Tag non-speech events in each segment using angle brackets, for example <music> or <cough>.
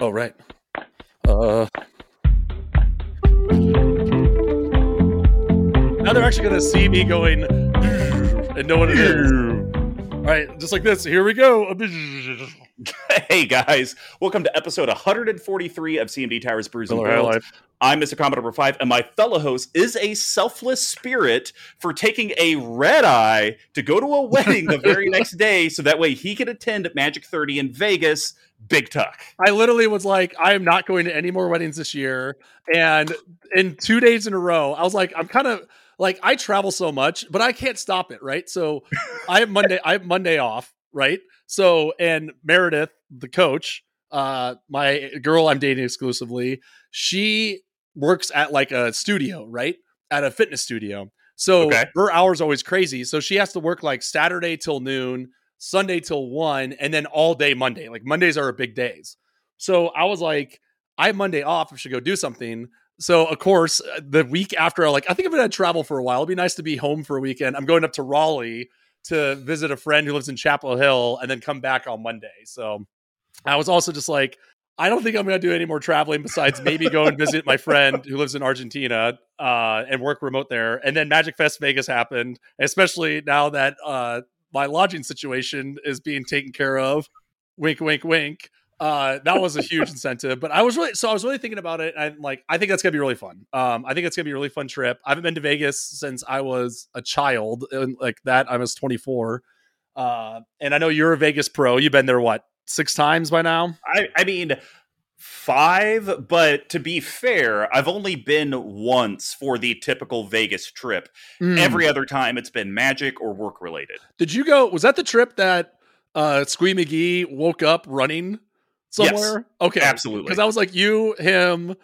Oh right. Uh. Now they're actually gonna see me going and know what it is. All right, just like this. Here we go. <laughs> hey guys, welcome to episode 143 of CMD Towers Brews and Miller High Boils. Life. I'm Mr. Commodore number five, and my fellow host is a selfless spirit for taking a red eye to go to a wedding the very <laughs> next day, so that way he can attend Magic 30 in Vegas. Big Tuck. I literally was like, I am not going to any more weddings this year. And in two days in a row, I was like, I'm kind of like I travel so much, but I can't stop it, right? So I have Monday, I have Monday off, right? So and Meredith, the coach, uh, my girl I'm dating exclusively, she works at like a studio, right? At a fitness studio. So Okay. her hours always crazy. So she has to work like Saturday till noon, Sunday till one, and then all day Monday. Like Mondays are big days. So I was like, I have Monday off. I should go do something. So of course, uh, the week after, I like, I think I'm gonna travel for a while. It'd be nice to be home for a weekend. I'm going up to Raleigh to visit a friend who lives in Chapel Hill, and then come back on Monday. So I was also just like, I don't think I'm gonna do any more traveling besides maybe go and visit my friend who lives in Argentina uh, and work remote there. And then Magic Fest Vegas happened, especially now that uh, my lodging situation is being taken care of. Wink, wink, wink. Uh, that was a huge <laughs> incentive. But I was really so I was really thinking about it. And like, I think that's gonna be really fun. Um, I think it's gonna be a really fun trip. I haven't been to Vegas since I was a child, and like that, I was 24. Uh, and I know you're a Vegas pro. You've been there what six times by now? I, I mean, five, but to be fair, I've only been once for the typical Vegas trip. Mm. Every other time it's been magic or work related. Did you go? Was that the trip that uh Squee McGee woke up running somewhere? Okay, absolutely. Because I was like, you, him.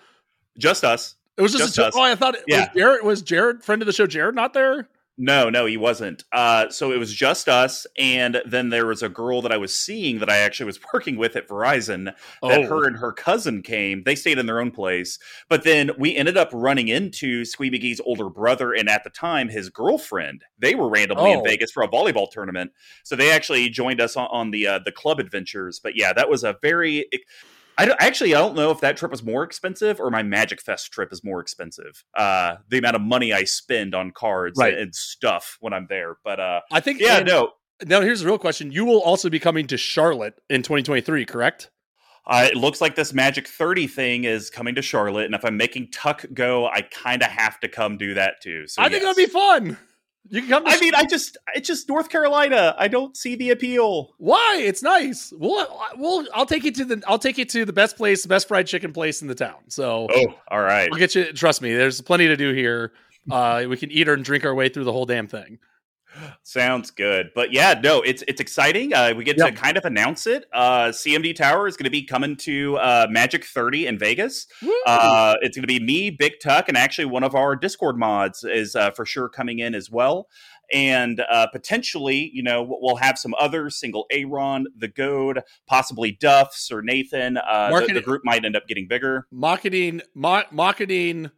Just us. It was just, Just a, us. oh, I thought it Yeah. was Jared. Was Jared friend of the show? Jared not there? No, no, he wasn't. Uh, so it was just us, and then there was a girl that I was seeing that I actually was <laughs> working with at Verizon. That Oh. her and her cousin came. They stayed in their own place, but then we ended up running into Squee McGee's older brother, and at the time his girlfriend. They were randomly in Oh. Vegas for a volleyball tournament, so they actually joined us on, on the uh, the club adventures. But yeah, that was a very. I don't, actually I don't know if that trip was more expensive or my Magic Fest trip is more expensive. Uh, the amount of money I spend on cards Right. and, and stuff when I'm there. But uh, I think. yeah, and- no, Now here's the real question: You will also be coming to Charlotte in 2023, correct? uh, it looks like this Magic 30 thing is coming to Charlotte, and if I'm making Tuck go, I kind of have to come do that too. So I think yes. that'd be fun. You can come. To I mean, I just it's just North Carolina. I don't see the appeal. why? It's nice. We'll, we'll. I'll take you to the. I'll take you to the best place, the best fried chicken place in the town. So Oh, all right. We'll get you. Trust me, there's plenty to do here. Uh, we can eat and drink our way through the whole damn thing. Sounds good. But yeah, no, it's it's exciting. Uh, we get Yep. to kind of announce it. Uh, CMD Tower is going to be coming to uh, Magic 30 in Vegas. Uh, it's going to be me, Big Tuck, and actually one of our Discord mods is uh, for sure coming in as well. And uh, potentially, you know, we'll have some other Single Aaron, the Goad, possibly Duffs or Nathan. Uh, the, the group might end up getting bigger. Marketing, mo- marketing,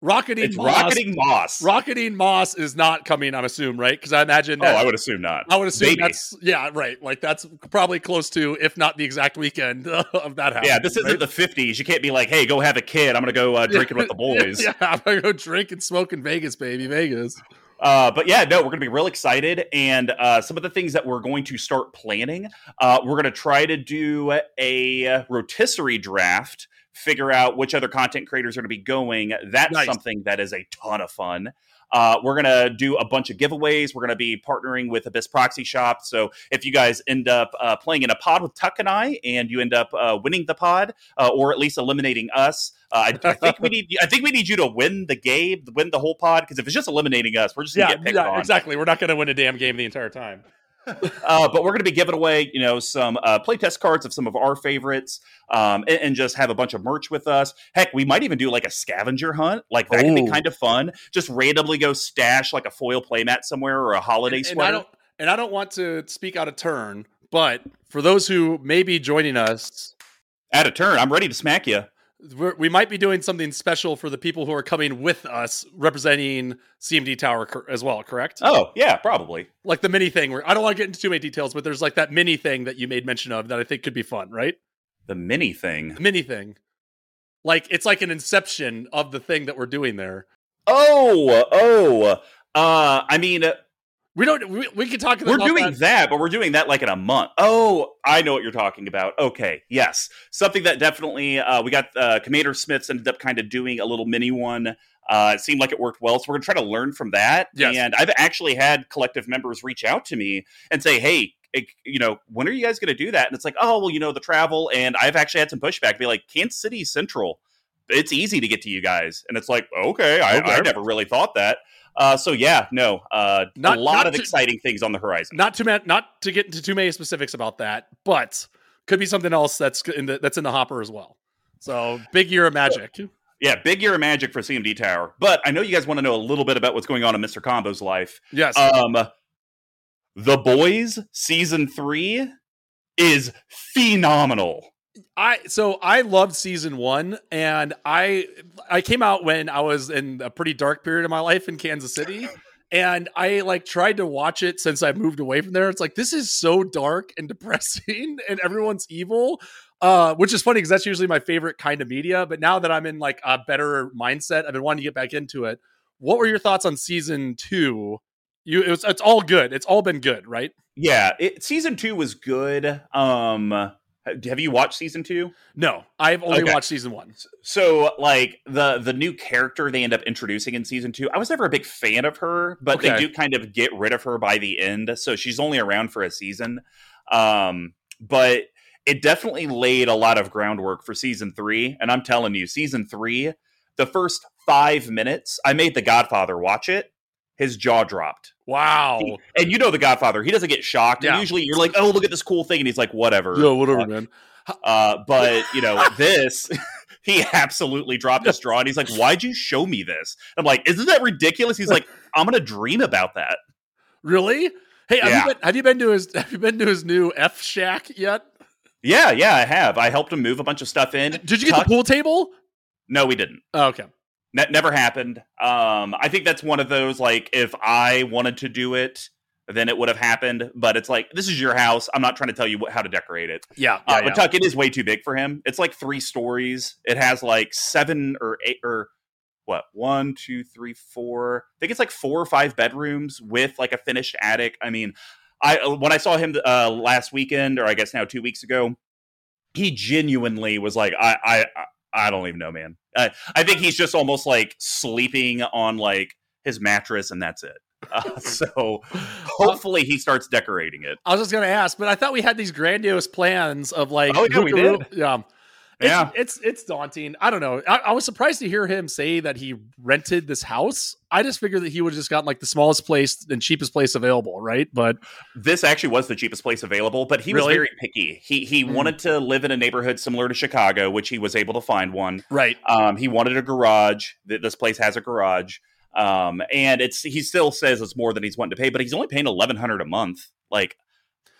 rocketing, It's moss. rocketing moss. Rocketing moss is not coming. I'm assuming, right? Because I imagine oh. I would assume not. I would assume Maybe. that's yeah, right. Like that's probably close to, if not the exact weekend <laughs> of that happening. Yeah, this isn't right? the 50s. You can't be like, hey, go have a kid. I'm going to go uh, drinking with the <laughs> boys. Yeah, I'm gonna go drink and smoke in Vegas, baby, Vegas. Uh, but yeah, no, we're going to be real excited. And uh, some of the things that we're going to start planning, uh, we're going to try to do a rotisserie draft, figure out which other content creators are going to be going. That's Nice. something that is a ton of fun. Uh, we're going to do a bunch of giveaways. We're going to be partnering with Abyss Proxy Shop. So if you guys end up uh, playing in a pod with Tuck and I, and you end up uh, winning the pod, uh, or at least eliminating us, uh, I, I think we <laughs> need. I think we need you to win the game, win the whole pod. Because if it's just eliminating us, we're just Yeah, get picked yeah, on. exactly. We're not gonna win a damn game the entire time. Uh, but we're going to be giving away, you know, some uh, playtest cards of some of our favorites, um, and, and just have a bunch of merch with us. Heck, we might even do like a scavenger hunt. Like that can be kind of fun. Just randomly go stash like a foil playmat somewhere or a holiday and, and I sweater. don't and I don't want to speak out of turn, but for those who may be joining us, At a turn, I'm ready to smack you. We're, we might be doing something special for the people who are coming with us, representing CMD Tower cor- as well. Correct? Oh yeah, probably. Like the mini thing. Where I don't want to get into too many details, but there's like that mini thing that you made mention of that I think could be fun, right? The mini thing. The mini thing. Like it's like an inception of the thing that we're doing there. Oh, oh. Uh, I mean, We don't. We, we can talk. we're doing that. that. but we're doing that like in a month. Oh, I know what you're talking about. Okay, yes, something that definitely uh, we got. Uh, Commander Smiths ended up kind of doing a little mini one. Uh, it seemed like it worked well, so we're gonna try to learn from that. Yes. And I've actually had collective members reach out to me and say, "Hey, it, you know, when are you guys gonna do that?" And it's like, "Oh, well, you know, the travel." And I've actually had some pushback. Be like, Kansas City Central. It's easy to get to you guys, and it's like, okay, I, Okay. I never really thought that. Uh, so yeah, no, uh, Not- a lot of to- exciting things on the horizon. Not too many. Not to get into too many specifics about that, but could be something else that's in the that's in the hopper as well. So big year of magic. Yeah, big year of magic for CMD Tower. But I know you guys want to know a little bit about what's going on in Mr. Combo's life. Yes. Um, The Boys season three is phenomenal. I so I loved season one, and I I came out when I was in a pretty dark period of my life in Kansas City, and I like tried to watch it since I moved away from there. It's like this is so dark and depressing, <laughs> and everyone's evil. Uh, which is funny because that's usually my favorite kind of media. But now that I'm in like a better mindset, I've been wanting to get back into it. What were your thoughts on season two? You, it was, it's all good. It's all been good, right? Yeah, it, season two was good. Um, have you watched season two? No, I've only Okay. watched season one. So, like the the new character they end up introducing in season two, I was never a big fan of her, but they do kind of get rid of her by the end. So she's only around for a season. Um, but it definitely laid a lot of groundwork for season three. And I'm telling you, season three, the first five minutes, I made the Godfather watch it. His jaw dropped. Wow. And you know the Godfather, he doesn't get shocked. Yeah. And usually you're like, oh, look at this cool thing. And he's like, whatever. Yo, whatever, man. Uh, but you know, <laughs> this <laughs> he absolutely dropped his jaw and he's like, Why'd you show me this? I'm like, Isn't that ridiculous? He's like, <laughs> I'm gonna dream about that. Really? Hey, have, Yeah. you been, have you been to his have you been to his new F shack yet? Yeah, yeah, I have. I helped him move a bunch of stuff in. Did you get Tuck- the pool table? No, we didn't. Oh, okay. Ne- never happened. Um, I think that's one of those like if I wanted to do it, then it would have happened. But it's like this is your house. I'm not trying to tell you what, how to decorate it. Yeah. Uh, yeah, but Tuck, it is way too big for him. It's like three stories. It has like seven or eight or what? One, two, three, four. I think it's like four or five bedrooms with like a finished attic. I mean, I uh, when I saw him uh, last weekend, or I guess now two weeks ago, he genuinely was like, I, I, I- don't even know, man. I, I think he's just almost like sleeping on like his mattress, and that's it. <laughs> Uh, so hopefully he starts decorating it. I was just gonna ask, but I thought we had these grandiose plans of like Oh, yeah, we did. Yeah. It's, Yeah. it's it's daunting. I don't know. I, I was surprised to hear him say that he rented this house. I just figured that he would have just gotten like the smallest place and cheapest place available, right? But this actually was the cheapest place available, but he was very picky. He he Mm. wanted to live in a neighborhood similar to Chicago, which he was able to find one. right, Um, he wanted a garage. Th- This place has a garage, um, and it's he still says it's more than he's wanting to pay, but he's only paying eleven hundred a month. Like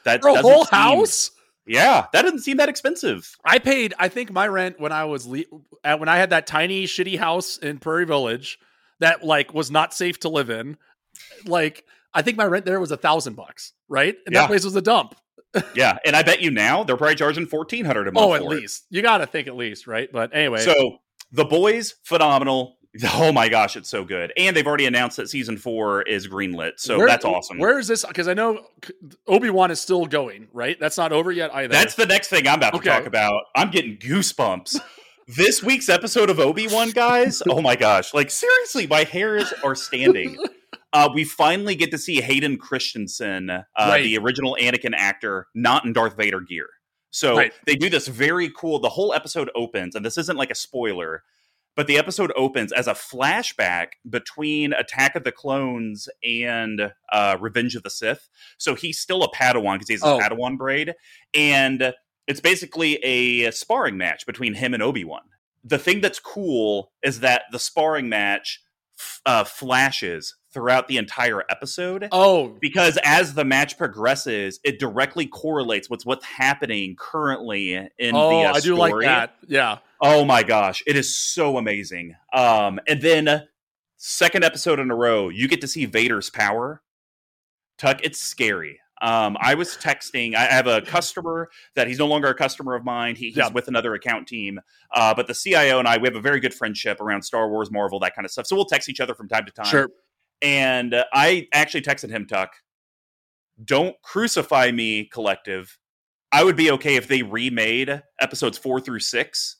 that for a whole seem- house. Yeah, that doesn't seem that expensive. I paid. I think my rent when I was le- at, when I had that tiny shitty house in Prairie Village that like was not safe to live in. Like I think my rent there was a thousand bucks, right? And Yeah. that place was a dump. <laughs> yeah, and I bet you now they're probably charging fourteen hundred a month. Oh, at for it. least you got to think at least, right? But anyway, So the boys, phenomenal. <laughs> Oh my gosh, it's so good. And they've already announced that season four is greenlit. So where- that's awesome. Where is this? Because I know Obi Wan is still going, right? That's not over yet either. That's the next thing I'm about to talk about. I'm getting goosebumps. <laughs> this week's episode of Obi Wan, guys. Oh my gosh! Like seriously, my hairs are standing. <laughs> Uh, we finally get to see Hayden Christensen, uh, Right. the original Anakin actor, not in Darth Vader gear. So Right. they do this very cool. The whole episode opens, and this isn't like a spoiler, but the episode opens as a flashback between Attack of the Clones and uh, Revenge of the Sith. So he's still a Padawan because he has his Oh. Padawan braid, and it's basically a sparring match between him and Obi Wan. The thing that's cool is that the sparring match f- uh, flashes throughout the entire episode oh, because as the match progresses, it directly correlates with what's happening currently in oh, the uh, I do like that. Yeah. Oh my gosh, it is so amazing. Um, and then uh, second episode in a row, you get to see Vader's power. Tuck, it's scary. Um, I was texting. I have a customer that he's no longer a customer of mine. He, he's Yeah. with another account team. Uh, but the CIO and I, we have a very good friendship around Star Wars, Marvel, that kind of stuff. So we'll text each other from time to time. Sure. And uh, I actually texted him, Tuck, don't crucify me, collective. I would be okay if they remade episodes four through six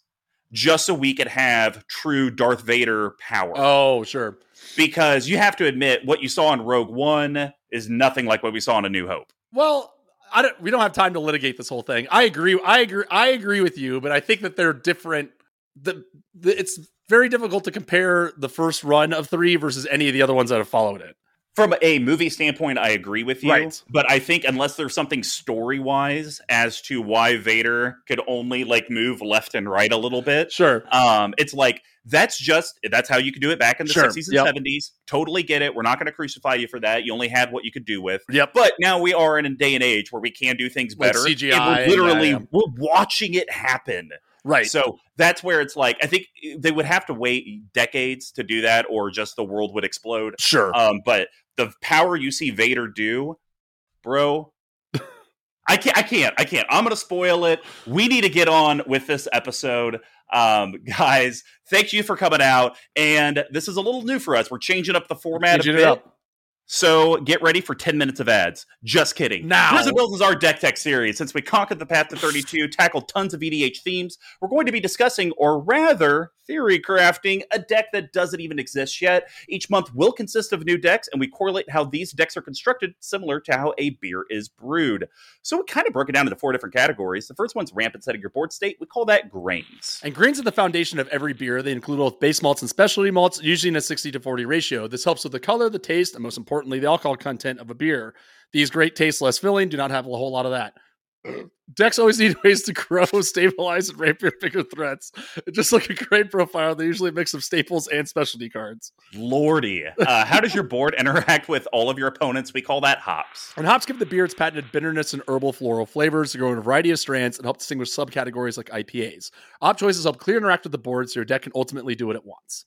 just so we could have true Darth Vader power. Oh, sure. Because you have to admit, what you saw in Rogue One is nothing like what we saw in A New Hope. Well, I don't. We don't have time to litigate this whole thing. I agree. I agree. I agree with you, but I think that they're different. The, the it's very difficult to compare the first run of three versus any of the other ones that have followed it. From a movie standpoint, I agree with you. Right. But I think unless there's something story wise as to why Vader could only like move left and right a little bit, Sure. um, it's like that's just that's how you could do it back in the Sure. 60s and Yep. 70s. Totally get it. We're not going to crucify you for that. You only had what you could do with. Yep. But now we are in a day and age where we can do things With better. CGI, and we're yeah, literally yeah. we're watching it happen. Right. So that's where it's like I think they would have to wait decades to do that, or just the world would explode. sure. Um, but the power you see Vader do, bro. I can't. I can't. I can't. I'm gonna spoil it. We need to get on with this episode, um, <laughs> guys. Thank you for coming out. And this is a little new for us. We're changing up the format a Changing bit. it up. So get ready for 10 minutes of ads. Just kidding. Now. Prison Bills is our deck tech series. Since we conquered the path to 32, tackled tons of EDH themes, we're going to be discussing, or rather, theory crafting, a deck that doesn't even exist yet. Each month will consist of new decks, and we correlate how these decks are constructed, similar to how a beer is brewed. So we kind of broke it down into four different categories. The first one's rampant setting your board state. We call that grains. And grains are the foundation of every beer. They include both base malts and specialty malts, usually in a 60 to 40 ratio. This helps with the color, the taste, and most importantly, the alcohol content of a beer. These great taste, less filling, do not have a whole lot of that. Decks always need <laughs> ways to grow, stabilize, and ramp your bigger threats. Just like a great profile, they usually mix of staples and specialty cards. Lordy. Uh, how does your <laughs> board interact with all of your opponents? We call that hops. And hops give the beer its patented bitterness and herbal floral flavors to grow in a variety of strands and help distinguish subcategories like IPAs. Op choices help clear interact with the board so your deck can ultimately do what it wants.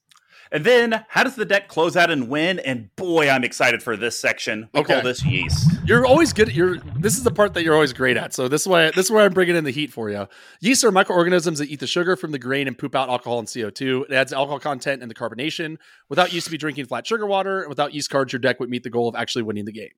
And then, how does the deck close out and win? And boy, I'm excited for this section. We Okay. call this yeast. You're always good. You're this is the part that you're always great at. So this is why this is where I'm bringing in the heat for you. Yeast are microorganisms that eat the sugar from the grain and poop out alcohol and CO2. It adds alcohol content and the carbonation. Without yeast, to be drinking flat sugar water. And without yeast cards, your deck would meet the goal of actually winning the game.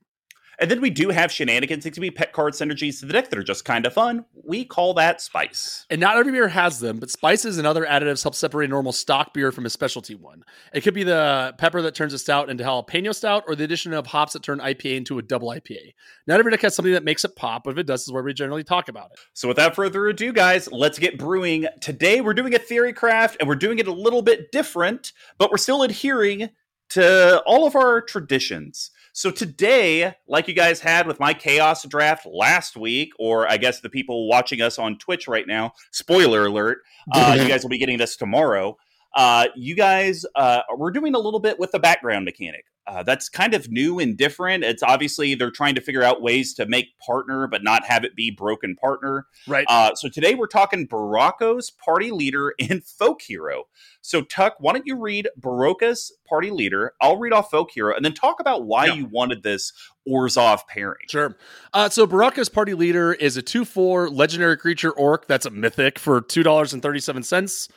And then we do have shenanigans. It can be pet card synergies to the deck that are just kind of fun. We call that spice. And not every beer has them, but spices and other additives help separate a normal stock beer from a specialty one. It could be the pepper that turns a stout into jalapeno stout, or the addition of hops that turn IPA into a double IPA. Not every deck has something that makes it pop, but if it does, is where we generally talk about it. So, without further ado, guys, let's get brewing. Today, we're doing a theory craft, and we're doing it a little bit different, but we're still adhering to all of our traditions. So, today, like you guys had with my chaos draft last week, or I guess the people watching us on Twitch right now, spoiler alert, uh, you <laughs> guys will be getting this tomorrow. Uh, you guys, uh, we're doing a little bit with the background mechanic. Uh, that's kind of new and different. It's obviously they're trying to figure out ways to make partner, but not have it be broken partner. Right. Uh, so today we're talking Burakos party leader <laughs> and folk hero. So Tuck, why don't you read Burakos party leader? I'll read off folk hero, and then talk about why Yeah. you wanted this Orzhov pairing. Sure. Uh, so Burakos party leader is a 2 4 legendary creature orc that's a mythic for $2.37.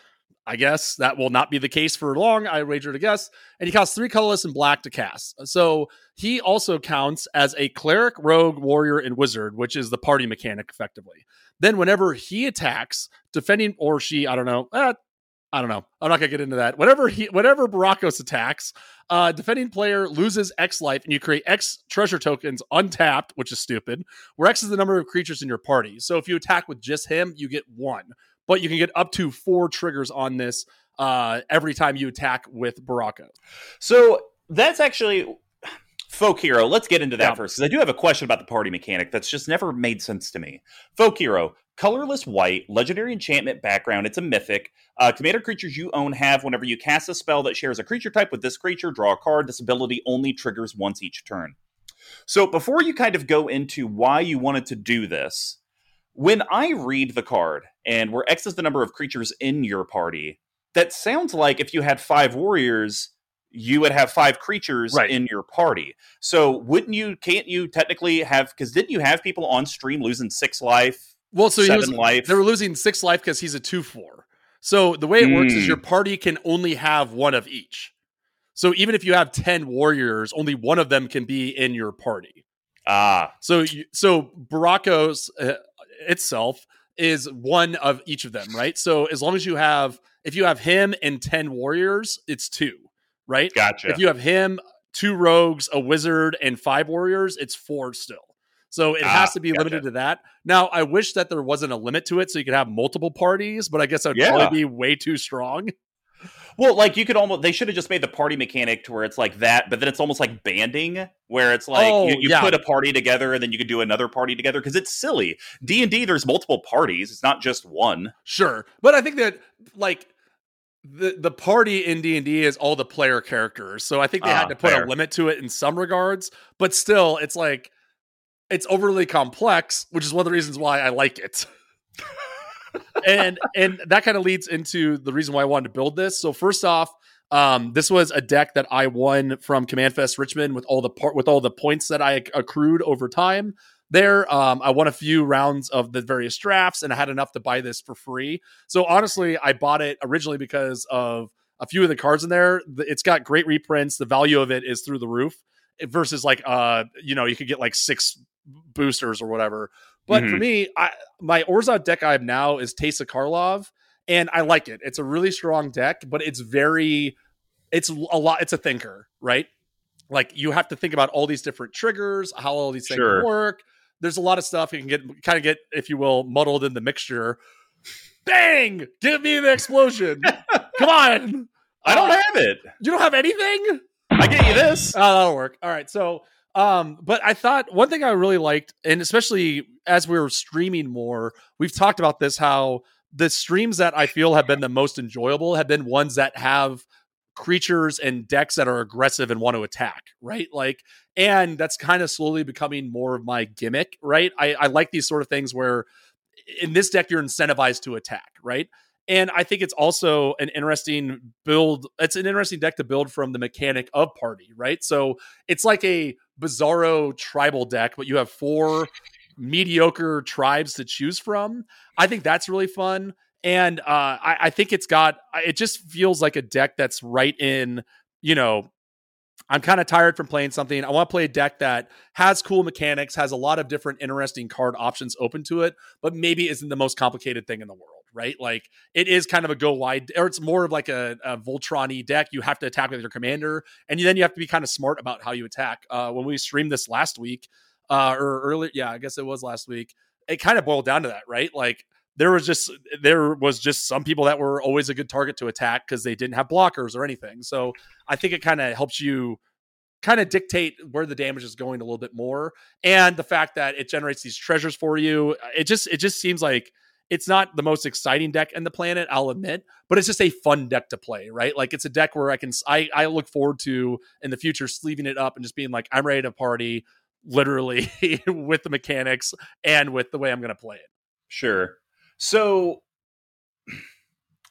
I guess that will not be the case for long. I wager to guess. And he costs three colorless and black to cast. So he also counts as a cleric, rogue, warrior, and wizard, which is the party mechanic effectively. Then whenever he attacks, defending or she, I don't know, eh, I don't know. I'm not gonna get into that. Whatever he, whenever Burakos attacks, uh, defending player loses X life, and you create X treasure tokens untapped, which is stupid. Where X is the number of creatures in your party. So if you attack with just him, you get one, but you can get up to four triggers on this uh, every time you attack with Burakos. So that's actually folk hero. Let's get into that Yeah. first because I do have a question about the party mechanic that's just never made sense to me. Folk hero, colorless white, legendary enchantment background. It's a mythic. Uh, commander creatures you own have whenever you cast a spell that shares a creature type with this creature, draw a card. This ability only triggers once each turn. So before you kind of go into why you wanted to do this, when I read the card and where X is the number of creatures in your party, that sounds like if you had five warriors, you would have five creatures Right. in your party. So wouldn't you? Can't you technically have? Because didn't you have people on stream losing six life, Well, so seven was life? they were losing six life because he's a two four. So the way it works is Mm. your party can only have one of each. So even if you have ten warriors, only one of them can be in your party. ah, So you, so Burakos uh, itself is one of each of them, right? So as long as you have if you have him and 10 warriors, it's two, right? gotcha. If you have him, two rogues, a wizard and five warriors, it's four still. So it Ah, has to be gotcha. limited to that. Now, I wish that there wasn't a limit to it so you could have multiple parties, but I guess that would Yeah. probably be way too strong. Well, like you could almost they should have just made the party mechanic to where it's like that, but then it's almost like banding, where it's like Oh, you, you yeah. put a party together and then you could do another party together because it's silly. D and D, there's multiple parties; it's not just one. Sure, but I think that like the the party in D and D is all the player characters, so I think they Ah, had to put fair. a limit to it in some regards. But still, it's like it's overly complex, which is one of the reasons why I like it. <laughs> and and that kind of leads into the reason why I wanted to build this. So first off, um, this was a deck that I won from CommandFest Richmond with all the part with all the points that I accrued over time. There, um, I won a few rounds of the various drafts, and I had enough to buy this for free. So honestly, I bought it originally because of a few of the cards in there. It's got great reprints. The value of it is through the roof. Versus like, uh, you know, you could get like six boosters or whatever. But for Mhm. me, I my Orzhov deck I have now is Teysa Karlov, and I like it. It's a really strong deck, but it's very, it's a lot. It's a thinker, right? Like you have to think about all these different triggers, how all these things Sure. work. There's a lot of stuff you can get, kind of get, if you will, muddled in the mixture. Bang! Give me the explosion. <laughs> Come on. I don't Uh, have it. You don't have anything? I get you this. Oh, that'll work. All right. So, um, but I thought one thing I really liked, and especially as we were streaming more, we've talked about this how the streams that I feel have been the most enjoyable have been ones that have creatures and decks that are aggressive and want to attack, right? Like, and that's kind of slowly becoming more of my gimmick, right? I, I like these sort of things where in this deck you're incentivized to attack, right? And I think it's also an interesting build. It's an interesting deck to build from the mechanic of party, right? So it's like a bizarro tribal deck, but you have four mediocre tribes to choose from. I think that's really fun. And uh, I, I think it's got, it just feels like a deck that's right in, you know, I'm kind of tired from playing something. I want to play a deck that has cool mechanics, has a lot of different interesting card options open to it, but maybe isn't the most complicated thing in the world, right? Like it is kind of a go wide, or it's more of like a, a Voltron deck. You have to attack with your commander, and then you have to be kind of smart about how you attack. Uh, when we streamed this last week, uh, or earlier, yeah, I guess it was last week. It kind of boiled down to that, right? Like there was just there was just some people that were always a good target to attack because they didn't have blockers or anything. So I think it kind of helps you kind of dictate where the damage is going a little bit more and the fact that it generates these treasures for you it just it just seems like it's not the most exciting deck in the planet i'll admit but it's just a fun deck to play right like it's a deck where i can i, I look forward to in the future sleeving it up and just being like i'm ready to party literally <laughs> with the mechanics and with the way i'm going to play it Sure. So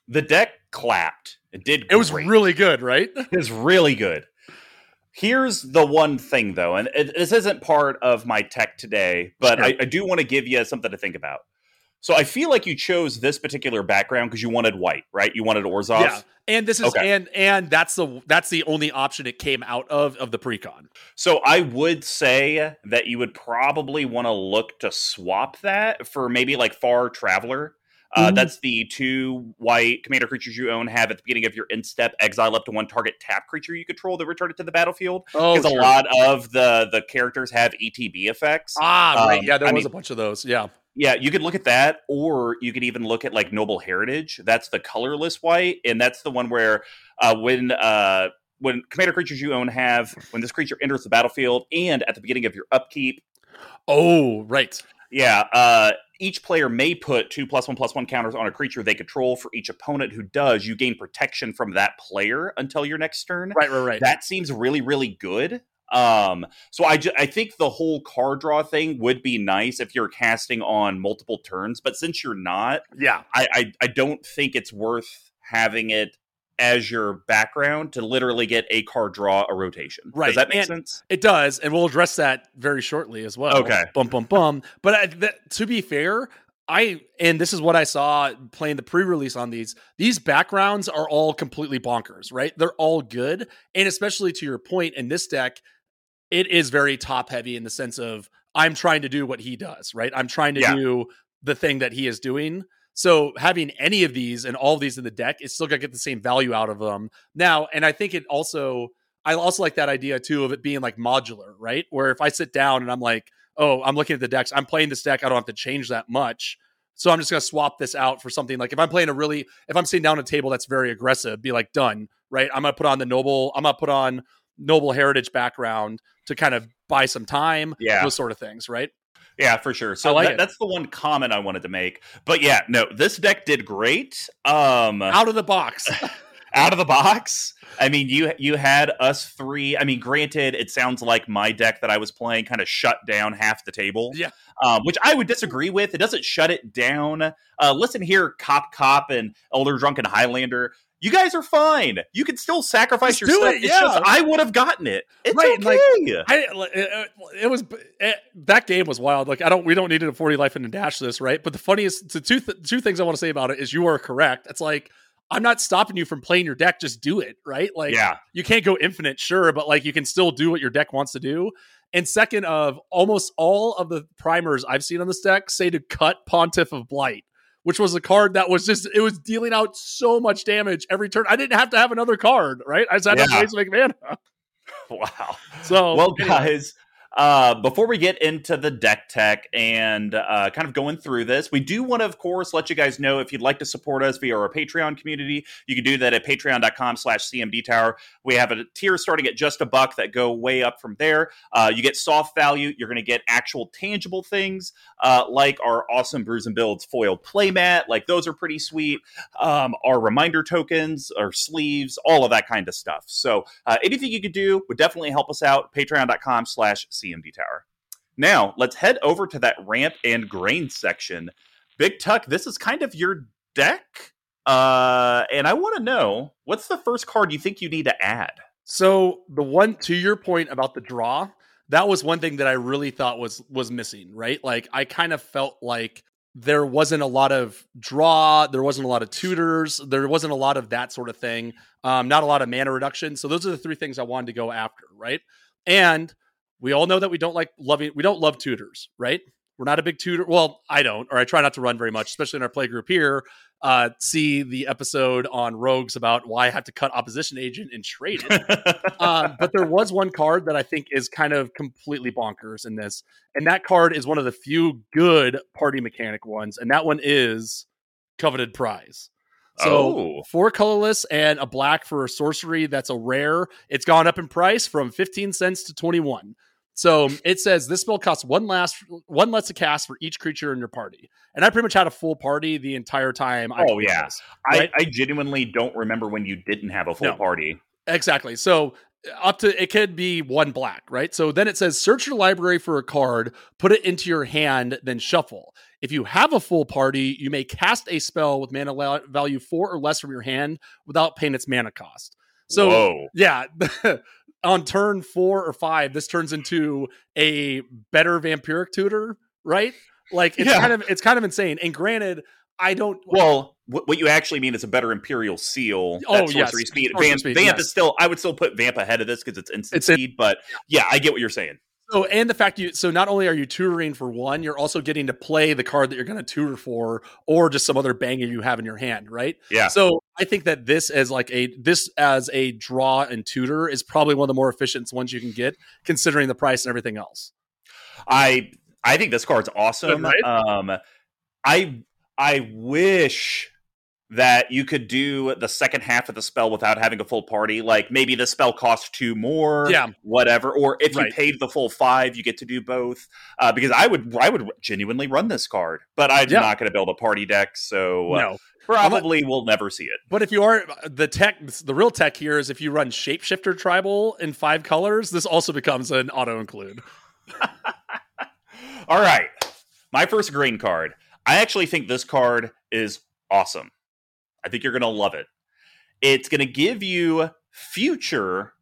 the deck clapped. It did. it was really good right <laughs> It was really good. Here's the one thing, though, and it, this isn't part of my tech today, but Sure. I, I do want to give you something to think about. So I feel like you chose this particular background because you wanted white, right? You wanted Orzhov. yeah and this is Okay. and and that's the that's the only option it came out of of the precon So I would say that you would probably want to look to swap that for maybe like Far Traveler. Uh, Ooh. that's the two white commander creatures you own have at the beginning of your end step exile up to one target tap creature you control that return it to the battlefield. oh Because a lot of the the characters have ETB effects. ah right Um, yeah there I was mean- a bunch of those yeah Yeah, you could look at that, or you could even look at like Noble Heritage. That's the colorless white, and that's the one where uh, when uh, when commander creatures you own have when this creature enters the battlefield and at the beginning of your upkeep, oh right yeah, uh, each player may put two plus one plus one counters on a creature they control. For each opponent who does, you gain protection from that player until your next turn. right right right That seems really, really good. Um, so I, ju- I think the whole card draw thing would be nice if you're casting on multiple turns, but since you're not, yeah I, I, I don't think it's worth having it as your background to literally get a card draw a rotation. Right. Does that make And- sense? It does, and we'll address that very shortly as well. Okay. Bum bum bum. But I, to be fair, I and this is what I saw playing the pre-release on these. These backgrounds are all completely bonkers, right? They're all good, and especially to your point in this deck, it is very top heavy in the sense of I'm trying to do what he does, right? I'm trying to Yeah. do the thing that he is doing. So having any of these and all of these in the deck is still gonna get the same value out of them. Now, and I think it also I also like that idea too of it being like modular, right? Where if I sit down and I'm like, oh, I'm looking at the decks, I'm playing this deck, I don't have to change that much. So I'm just gonna swap this out for something like if I'm playing a really if I'm sitting down at a table that's very aggressive, be like done, right? I'm gonna put on the noble, I'm gonna put on noble heritage background to kind of buy some time, Yeah. those sort of things, right? Yeah, for sure. So like that, that's the one comment I wanted to make. But yeah, no, this deck did great. Um Out of the box. <laughs> out of the box. I mean, you you had us three. I mean, granted, it sounds like my deck that I was playing kind of shut down half the table. Yeah. Um, which I would disagree with. It doesn't shut it down. Uh, listen here, Cop Cop and Elder Drunken Highlander. You guys are fine. You can still sacrifice Just your do stuff. it, It's just yeah. I would have gotten it. It's Right, okay. like, I it, it was it, that game was wild. Like I don't we don't need a 40 life and a dash this, right? But the funniest the two th- two things I want to say about it is you are correct. It's like I'm not stopping you from playing your deck, just do it, right? Like yeah. you can't go infinite, sure, but like you can still do what your deck wants to do. And second of almost all of the primers I've seen on this deck say to cut Pontiff of Blight, which was a card that was just it was dealing out so much damage every turn. I didn't have to have another card, right? I just had Yeah. to make mana. Wow. So well, anyway. guys, uh, before we get into the deck tech and uh, kind of going through this, we do want to, of course, let you guys know if you'd like to support us via our Patreon community, you can do that at patreon.com slash CMD Tower. We have a tier starting at just a buck that go way up from there. Uh, you get soft value. You're going to get actual tangible things uh, like our awesome Brews and Builds foil playmat. Like those are pretty sweet. Um, our reminder tokens, our sleeves, all of that kind of stuff. So uh, anything you could do would definitely help us out. Patreon.com slash CMD tower. Now, let's head over to that ramp and grain section. Big Tuck, this is kind of your deck. Uh, and I want to know what's the first card you think you need to add? So the one to your point about the draw, that was one thing that I really thought was was missing, right? Like I kind of felt like there wasn't a lot of draw, there wasn't a lot of tutors, there wasn't a lot of that sort of thing. Um, not a lot of mana reduction. So those are the three things I wanted to go after, right? And we all know that we don't like loving we don't love tutors, right? We're not a big tutor. Well, I don't, or I try not to run very much, especially in our play group here. Uh, see the episode on rogues about why I have to cut opposition agent and trade it <laughs> um, but there was one card that I think is kind of completely bonkers in this, and that card is one of the few good party mechanic ones, and that one is Coveted Prize. So Oh. four colorless and a black for a sorcery that's a rare. It's gone up in price from 15 cents to 21. So um, it says this spell costs one last one less to cast for each creature in your party. And I pretty much had a full party the entire time. I Oh, yeah. this, I. I genuinely don't remember when you didn't have a full No. party. Exactly. So uh, up to it could be one black, right? So then it says search your library for a card, put it into your hand, then shuffle. If you have a full party, you may cast a spell with mana la- value four or less from your hand without paying its mana cost. So Whoa. yeah, <laughs> on turn four or five, this turns into a better vampiric tutor, right? Like it's Yeah. kind of it's kind of insane. And granted, I don't Well, what, what you actually mean is a better Imperial Seal. Oh, yes. speed. Vamp, speed, Vamp yes. is still. I would still put Vamp ahead of this because it's instant It's speed. But yeah, I get what you're saying. So and the fact you so not only are you tutoring for one, you're also getting to play the card that you're going to tutor for, or just some other banger you have in your hand, right? Yeah. So I think that this as like a this as a draw and tutor is probably one of the more efficient ones you can get, considering the price and everything else. I I think this card's awesome. Right? Um, I I wish that you could do the second half of the spell without having a full party. Like maybe the spell costs two more, Yeah. whatever. Or if you paid the full five, you get to do both. Uh, because I would I would genuinely run this card, but I'm Yeah. not going to build a party deck, so uh, no, probably we'll never see it. but if you are the tech, the real tech here is if you run shapeshifter tribal in five colors, this also becomes an auto include. <laughs> All right. My first green card. I actually think this card is awesome. I think you're going to love it. it's going to give you future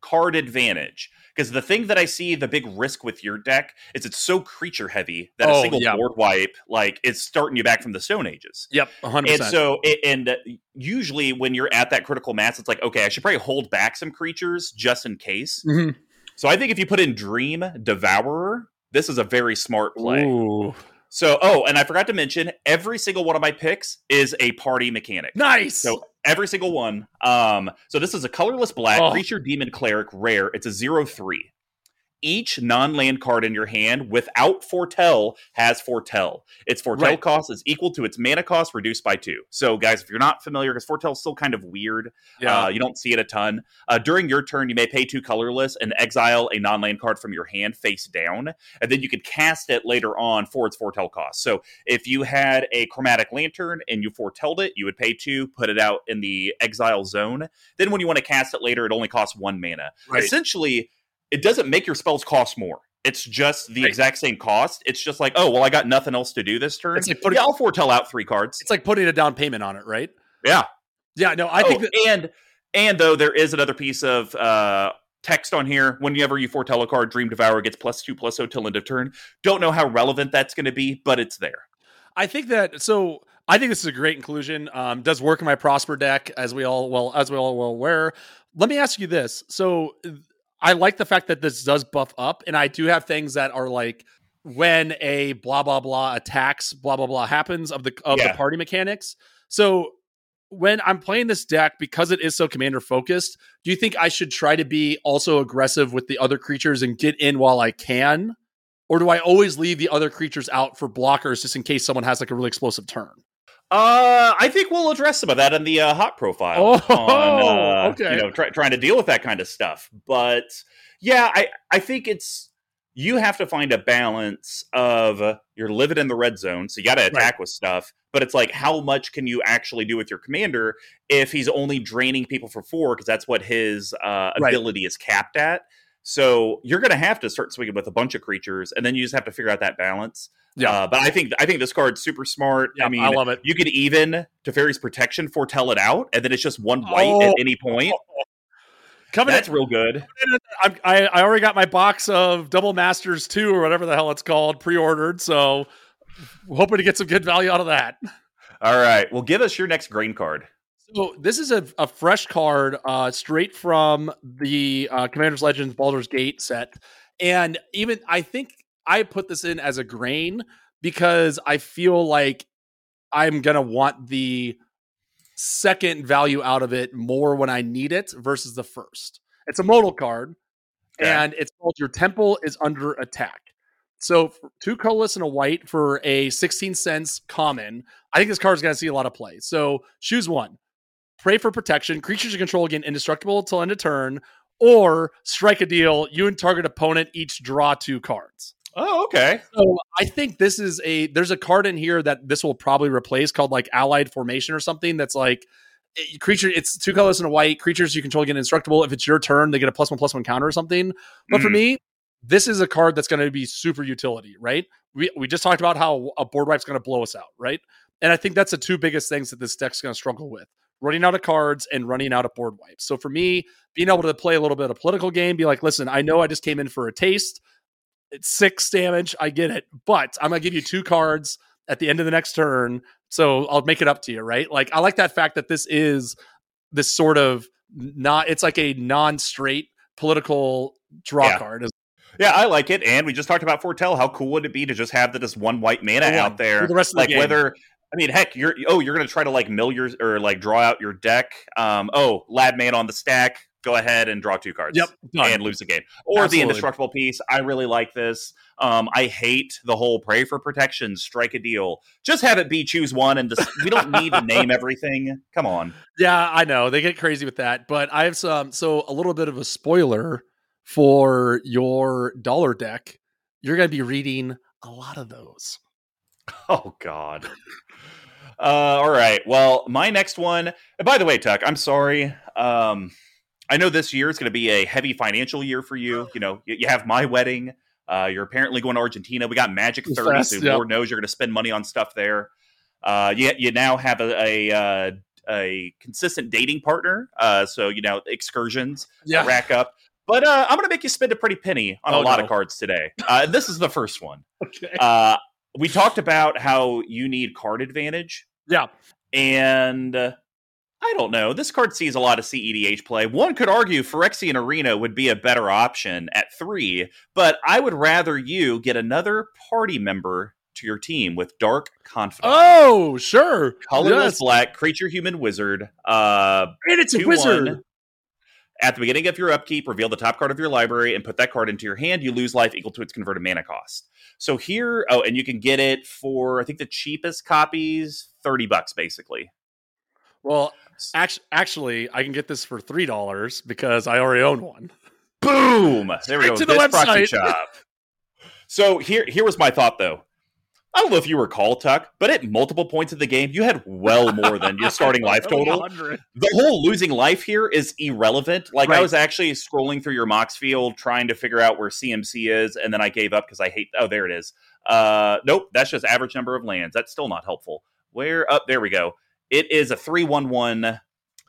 card advantage. Because the thing that I see the big risk with your deck is it's so creature heavy that a Oh, single yeah. board wipe like it's starting you back from the Stone Ages. Yep, 100%. And so, it, and uh, usually when you're at that critical mass, it's like, okay, I should probably hold back some creatures just in case. Mhm. So I think if you put in Dream Devourer, this is a very smart play. Ooh. So, oh, and I forgot to mention, every single one of my picks is a party mechanic. Nice. So every single one. Um, so this is a colorless black Oh. creature, demon, cleric, rare. It's a zero three. Each non-land card in your hand without foretell has foretell. Its foretell Right. cost is equal to its mana cost reduced by two. So, guys, if you're not familiar, because foretell is still kind of weird, yeah. uh, you don't see it a ton. Uh, during your turn, you may pay two colorless and exile a non-land card from your hand face down, and then you could cast it later on for its foretell cost. So if you had a chromatic lantern and you foretelled it, you would pay two, put it out in the exile zone. Then when you want to cast it later, it only costs one mana. right. Essentially, it doesn't make your spells cost more. It's just the Right. exact same cost. It's just like, oh well, I got nothing else to do this turn. It's like putting- yeah, I'll foretell out three cards. It's like putting a down payment on it, right? Yeah. Yeah, no, I oh, think that and and though there is another piece of uh text on here whenever you foretell a card dream Devourer gets plus two plus o till end of turn don't know how relevant that's going to be but it's there I think that so I think this is a great inclusion. Um, does work in my Prosper deck as we all well as we all well aware. Let me ask you this. So I like the fact that this does buff up, and I do have things that are like when a blah blah blah attacks, blah blah blah happens of the of Yeah. the party mechanics. So when I'm playing this deck, because it is so commander focused, do you think I should try to be also aggressive with the other creatures and get in while I can? Or do I always leave the other creatures out for blockers just in case someone has like a really explosive turn? Uh i think we'll address some of that in the uh, hop profile Oh, on, uh, <laughs> okay. you know try, trying to deal with that kind of stuff but yeah i i think it's you have to find a balance of uh, you're living in the red zone so you got to attack with stuff but it's like how much can you actually do with your commander if he's only draining people for four because that's what his uh, Right. ability is capped at so you're going to have to start swinging with a bunch of creatures and then you just have to figure out that balance Yeah. uh, but i think i think this card's super smart Yeah, i mean I love it. you could even Teferi's protection foretell it out, and then it's just one white Oh. at any point. <laughs> Coming That's in, real good. I'm, I I already got my box of Double Masters two or whatever the hell it's called pre-ordered, so hoping to get some good value out of that. All right. Well, give us your next grain card. So this is a, a fresh card, uh, straight from the uh, Commander's Legends Baldur's Gate set, and even I think I put this in as a grain because I feel like I'm gonna want the second value out of it more when I need it versus the first. It's a modal card, Okay. and it's called Your Temple is Under Attack. So two colorless and a white for a 16 cents common. I think this card is going to see a lot of play. So choose one. Pray for protection. Creatures you control gain indestructible until end of turn, or strike a deal. You and target opponent each draw two cards. Oh, okay. So I think this is a there's a card in here that this will probably replace called like Allied Formation or something that's like creature it's two colors and a white creatures you control get indestructible if it's your turn they get a plus one plus one counter or something but for Mhm. me this is a card that's going to be super utility right we, we just talked about how a board wipe's going to blow us out right and i think that's the two biggest things that this deck's going to struggle with running out of cards and running out of board wipes so for me being able to play a little bit of political game be like listen i know i just came in for a taste it's six damage. I get it, but I'm gonna give you two cards at the end of the next turn, so I'll make it up to you, right? Like I like that fact that this is this sort of not. It's like a non-straight political draw Yeah. card. Yeah, I like it. And we just talked about foretell. How cool would it be to just have the, this one white mana For one, out there? for the rest of the like game. whether I mean, heck, you're oh, you're gonna try to like mill your or like draw out your deck. Um, oh, lab man on the stack. Go ahead and draw two cards. Yep, done. and lose the game. Or Absolutely. the indestructible piece. I really like this. Um, I hate the whole pray for protection, strike a deal. Just have it be choose one, and we don't need to name <laughs> everything. Come on. Yeah, I know they get crazy with that, but I have some. So a little bit of a spoiler for your dollar deck. You're going to be reading a lot of those. Oh God. Uh, all right. Well, my next one. and By the way, Tuck, I'm sorry. Um, I know this year is going to be a heavy financial year for you. You know, you, you have my wedding. Uh, you're apparently going to Argentina. We got Magic 30, fast, so. Lord knows you're going to spend money on stuff there. Uh, you, you now have a, a uh, a consistent dating partner. Uh, so you know excursions Yeah. rack up. But uh, I'm going to make you spend a pretty penny on Oh, a lot no. of cards today. Uh, this is the first one. <laughs> Okay. Uh, we talked about how you need card advantage, Yeah. and uh, I don't know. This card sees a lot of CEDH play. One could argue Phyrexian Arena would be a better option at three, but I would rather you get another party member to your team with Dark Confidant. Oh, sure. Colorless Yes. black creature human wizard. Uh, And it's a 2-1. wizard. At the beginning of your upkeep, reveal the top card of your library and put that card into your hand. You lose life equal to its converted mana cost. So here, oh, and you can get it for I think the cheapest copies, thirty bucks basically. Well, actually, actually, I can get this for three dollars because I already own one. Boom! There we Straight go. to the This website. shop. So here, here was my thought though. I don't know if you recall, Tuck, but at multiple points of the game, you had well more than your starting <laughs> life total. 100. the whole losing life here is irrelevant. Like I was actually scrolling through your Moxfield trying to figure out where CMC is, and then I gave up because I hate. Oh, there it is. Uh, nope, that's just average number of lands. That's still not helpful. Where up? there we go. It is a three one one.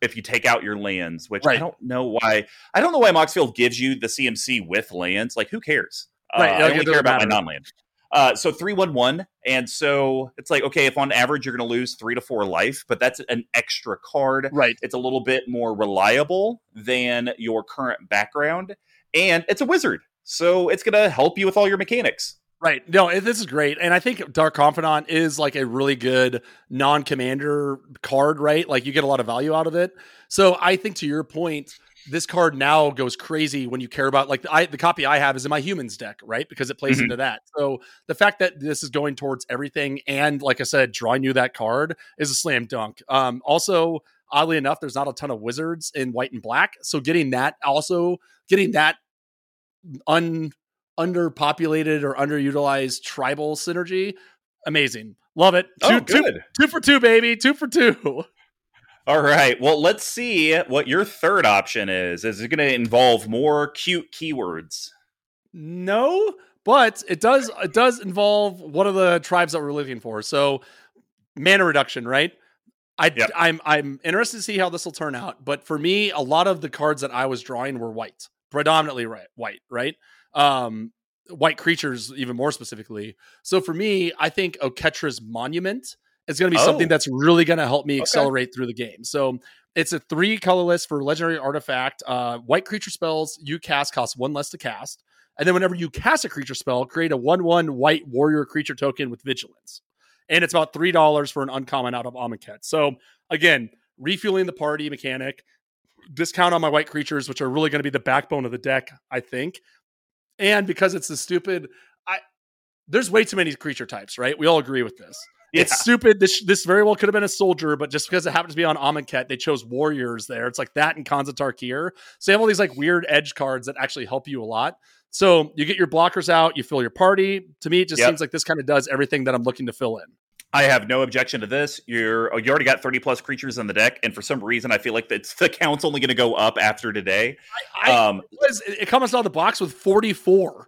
If you take out your lands, which I don't know why, I don't know why Moxfield gives you the CMC with lands. Like, who cares? Right, Uh, I only care about my matter. non-land. Uh, so three one one, and so it's like okay, if on average you're going to lose three to four life, but that's an extra card Right. it's a little bit more reliable than your current background and it's a wizard so it's going to help you with all your mechanics Right. No, this is great. And I think Dark Confidant is like a really good non commander card, right? Like you get a lot of value out of it. So I think to your point, this card now goes crazy when you care about like the, I, the copy I have is in my humans deck, right? Because it plays Mhm. into that. So the fact that this is going towards everything and like I said, drawing you that card is a slam dunk. Um, also, oddly enough, there's not a ton of wizards in white and black. So getting that also getting that un underpopulated or underutilized tribal synergy. Amazing. Love it. Two, oh two- good two for two, baby. Two for two. <laughs> all right well let's see what your third option is is it going to involve more cute keywords No, but it does it does involve one of the tribes that we're looking for. So mana reduction, right? I Yep. I'm I'm interested to see how this will turn out. But for me, a lot of the cards that I was drawing were white, predominantly right, white, right? Um white creatures even more specifically. So for me, I think Oketra's monument is going to be something Oh. that's really going to help me Okay. accelerate through the game. So it's a three colorless for legendary artifact. Uh, white creature spells you cast cost one less to cast. And then whenever you cast a creature spell, create a 1 1 white warrior creature token with vigilance. And it's about $3 for an uncommon out of Amonkhet. So again, refueling the party mechanic, discount on my white creatures, which are really going to be the backbone of the deck, I think. And because it's the stupid, I there's way too many creature types, right? We all agree with this. It's stupid. This this very well could have been a soldier, but just because it happens to be on Amonkhet, they chose warriors there. It's like that and Khans Tarkir. So you have all these like weird edge cards that actually help you a lot. So you get your blockers out, you fill your party. To me, it just Yep. seems like this kind of does everything that I'm looking to fill in. I have no objection to this. You're oh, you already got 30 plus creatures in the deck, and for some reason, I feel like that's, the count's only going to go up after today. I, I Um, was, it comes out of the box with 44.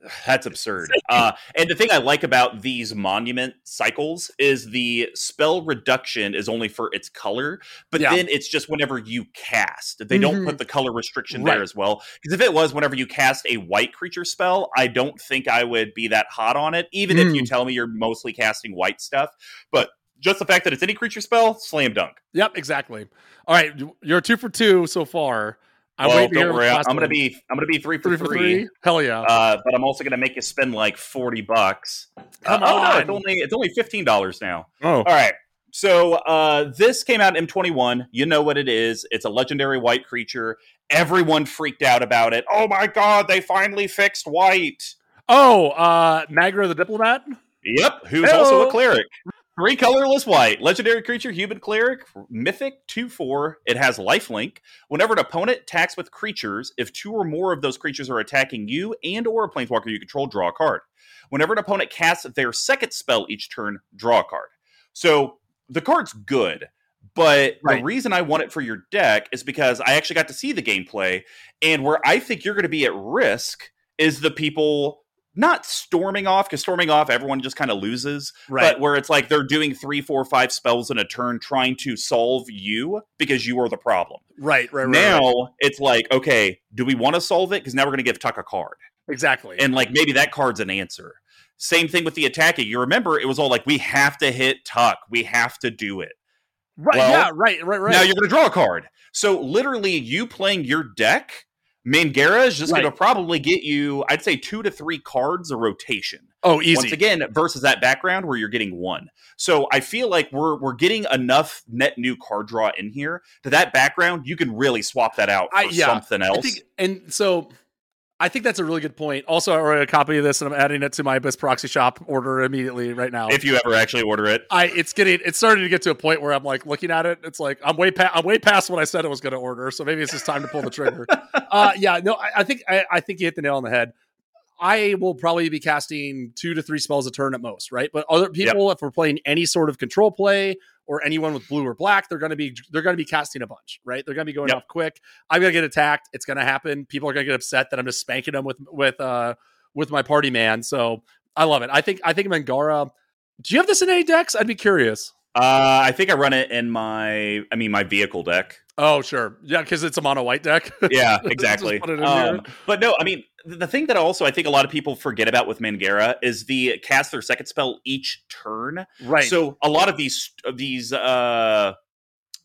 <sighs> That's absurd. <laughs> Uh, and the thing I like about these monument cycles is the spell reduction is only for its color, but Yeah. then it's just whenever you cast. They don't Mhm. put the color restriction Right. there as well. Because if it was whenever you cast a white creature spell, I don't think I would be that hot on it, even if you Mm. tell me you're mostly casting white stuff. But just the fact that it's any creature spell, slam dunk. Yep, exactly. All right, you're two for two so far. I'm well, waiting to hear don't what worry. I'm gonna be I'm gonna be three for three for three. Hell yeah! Uh, but I'm also going to make you spend like forty bucks. Come Uh, oh, no, it's only it's only fifteen dollars now. oh, All right. So uh, this came out in M21. You know what it is? It's a legendary white creature. Everyone freaked out about it. Oh my god! They finally fixed white. oh, uh, Mangara the diplomat. Yep. Who's Hello. also a cleric. Three colorless white. Legendary creature, human cleric, mythic, 2 4. It has lifelink. Whenever an opponent attacks with creatures, if two or more of those creatures are attacking you and or a planeswalker you control, draw a card. Whenever an opponent casts their second spell each turn, draw a card. So the card's good. But Right. the reason I want it for your deck is because I actually got to see the gameplay. And where I think you're going to be at risk is the people not storming off because storming off everyone just kind of loses Right. but where it's like they're doing three four five spells in a turn trying to solve you because you are the problem right. Right. Right. now right. it's like okay do we want to solve it because now we're going to give tuck a card exactly. and like maybe that card's an answer same thing with the attacking you remember it was all like we have to hit tuck we have to do it right. well, yeah. Right. Right. Right. now you're going to draw a card so literally you playing your deck Mangara is just going to probably get you, I'd say, two to three cards a rotation. oh, easy. Once again, versus that background where you're getting one. So I feel like we're we're getting enough net new card draw in here to that background. You can really swap that out for I- yeah, something else. I think, and so I think that's a really good point. Also, I wrote a copy of this and I'm adding it to my Abyss Proxy Shop order immediately right now. if you ever actually order it, I it's getting it's starting to get to a point where I'm like looking at it. It's like I'm way past I'm way past what I said I was going to order. So maybe it's just time to pull the trigger. <laughs> uh, yeah, no, I, I think I, I think you hit the nail on the head. I will probably be casting two to three spells a turn at most, right? But other people, if we're playing any sort of control play or anyone with blue or black, they're going to be they're going to be casting a bunch, right? They're going to be going Yep. off quick. I'm going to get attacked. It's going to happen. People are going to get upset that I'm just spanking them with with uh with my party man. So I love it. I think I think Mangara. Do you have this in any decks? I'd be curious. uh, I think I run it in my, I mean, my vehicle deck. Oh, sure. Yeah, because it's a mono white deck. <laughs> Yeah, exactly. put it in Um, but no, I mean, the thing that also I think a lot of people forget about with Mangara is the cast their second spell each turn. right. So a lot of these these uh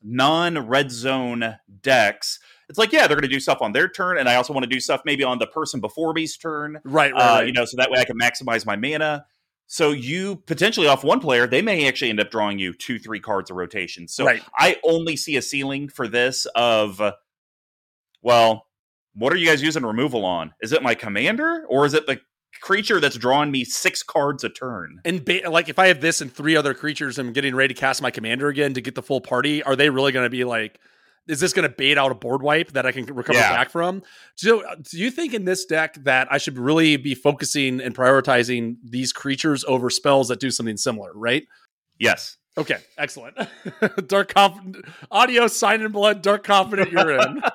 non-red zone decks, it's like yeah, they're going to do stuff on their turn, and I also want to do stuff maybe on the person before me's turn. right, right, Uh, right. You know, so that way I can maximize my mana. So you potentially off one player, they may actually end up drawing you two, three cards a rotation. So Right. I only see a ceiling for this of, uh, well, what are you guys using removal on? Is it my commander or is it the creature that's drawing me six cards a turn? And ba- like, if I have this and three other creatures, and I'm getting ready to cast my commander again to get the full party. Are they really going to be like? Is this going to bait out a board wipe that I can recover Yeah. back from? So, uh, do you think in this deck that I should really be focusing and prioritizing these creatures over spells that do something similar? Right? Yes. Okay, excellent. <laughs> Dark Confidant audio, sign in blood, Dark Confidant. You're in. <laughs>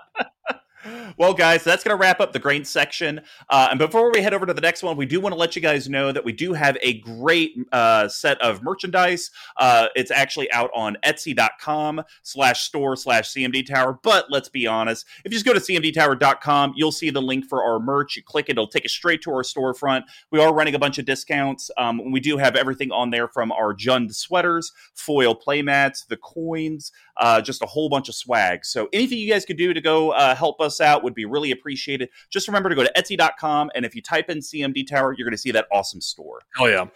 Well, guys, that's going to wrap up the grain section. Uh, and before we head over to the next one, we do want to let you guys know that we do have a great uh, set of merchandise. Uh, it's actually out on Etsy.com slash store slash CMD Tower. But let's be honest, if you just go to CMDTower.com, you'll see the link for our merch. You click it, it'll take you straight to our storefront. We are running a bunch of discounts. Um, we do have everything on there from our Jund sweaters, foil playmats, the coins, uh, just a whole bunch of swag. So anything you guys could do to go uh, help us out would be really appreciated. Just remember to go to Etsy.com, and if you type in CMD Tower, you're going to see that awesome store. Oh yeah.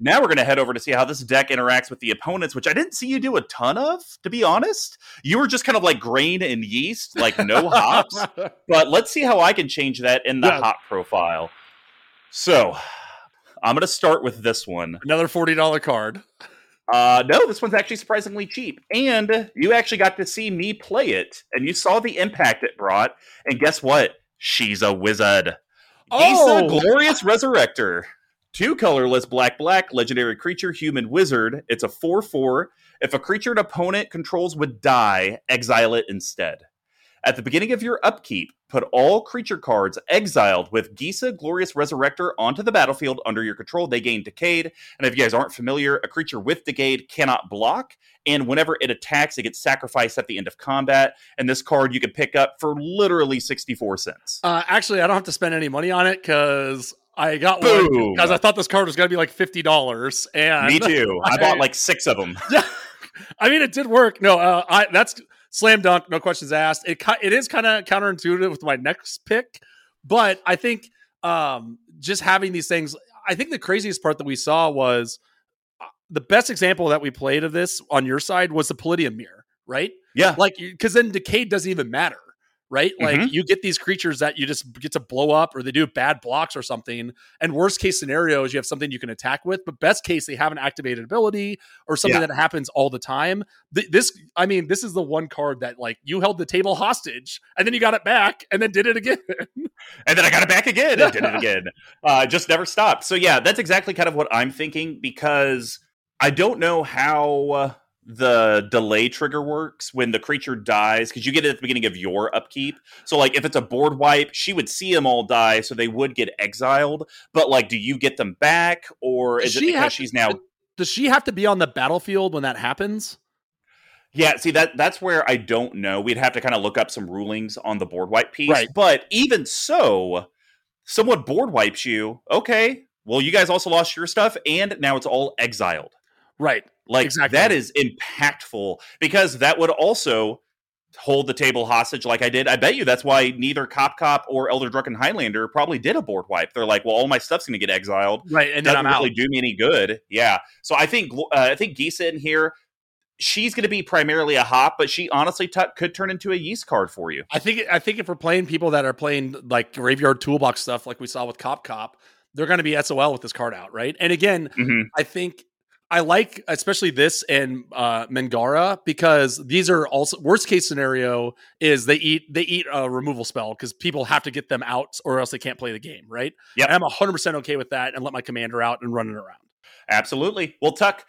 Now we're going to head over to see how this deck interacts with the opponents, which I didn't see you do a ton of, to be honest. You were just kind of like grain and yeast, like no <laughs> hops. But let's see how I can change that in the Yeah. hop profile. So I'm going to start with this one. Another forty dollar card. Uh, no, this one's actually surprisingly cheap. And you actually got to see me play it, and you saw the impact it brought. And guess what? She's a wizard. Oh! Gisa Glorious Resurrector. Two colorless black black legendary creature human wizard. It's a 4 4. If a creature an opponent controls would die, exile it instead. At the beginning of your upkeep, put all creature cards exiled with Gisa Glorious Resurrector onto the battlefield under your control. They gain Decayed. And if you guys aren't familiar, a creature with Decayed cannot block. And whenever it attacks, it gets sacrificed at the end of combat. And this card you can pick up for literally 64 cents. Uh, actually, I don't have to spend any money on it because I got one because I thought this card was going to be like fifty dollars. And Me too. I <laughs> I- bought like six of them. <laughs> yeah, I mean, it did work. No, uh, I that's slam dunk, no questions asked. It it is kind of counterintuitive with my next pick, but I think um, just having these things. I think the craziest part that we saw was uh, the best example that we played of this on your side was the Palladium Mirror, right? Yeah. Like, because then Decayed doesn't even matter. Right, like Mhm. you get these creatures that you just get to blow up, or they do bad blocks or something. And worst case scenario is you have something you can attack with, but best case they have an activated ability or something Yeah. that happens all the time. Th- this, I mean, this is the one card that like you held the table hostage and then you got it back and then did it again. and then I got it back again and did it <laughs> again. Uh, just never stopped. So yeah, that's exactly kind of what I'm thinking because I don't know how uh, the delay trigger works when the creature dies because you get it at the beginning of your upkeep. So like if it's a board wipe, she would see them all die, so they would get exiled. But like, do you get them back, or is it because she's now? Does she have to be on the battlefield when that happens? Yeah, see that that's where I don't know. We'd have to kind of look up some rulings on the board wipe piece. Right. But even so, someone board wipes you. Okay, well, you guys also lost your stuff, and now it's all exiled. Right. Like Exactly. that is impactful because that would also hold the table hostage like I did. I bet you that's why neither Cop Cop or Elder Drunken Highlander probably did a board wipe. They're like, well, all my stuff's going to get exiled. Right. And then Doesn't I'm out. really do me any good. Yeah. So I think uh, I think Gisa in here, she's going to be primarily a hop, but she honestly t- could turn into a yeast card for you. I think I think if we're playing people that are playing like graveyard toolbox stuff, like we saw with Cop Cop, they're going to be SOL with this card out, right? And again, Mhm. I think I like especially this and uh Mangara because these are also worst case scenario is they eat they eat a removal spell because people have to get them out or else they can't play the game, right? Yeah, I'm hundred percent okay with that and let my commander out and run it around. Absolutely. Well, Tuck,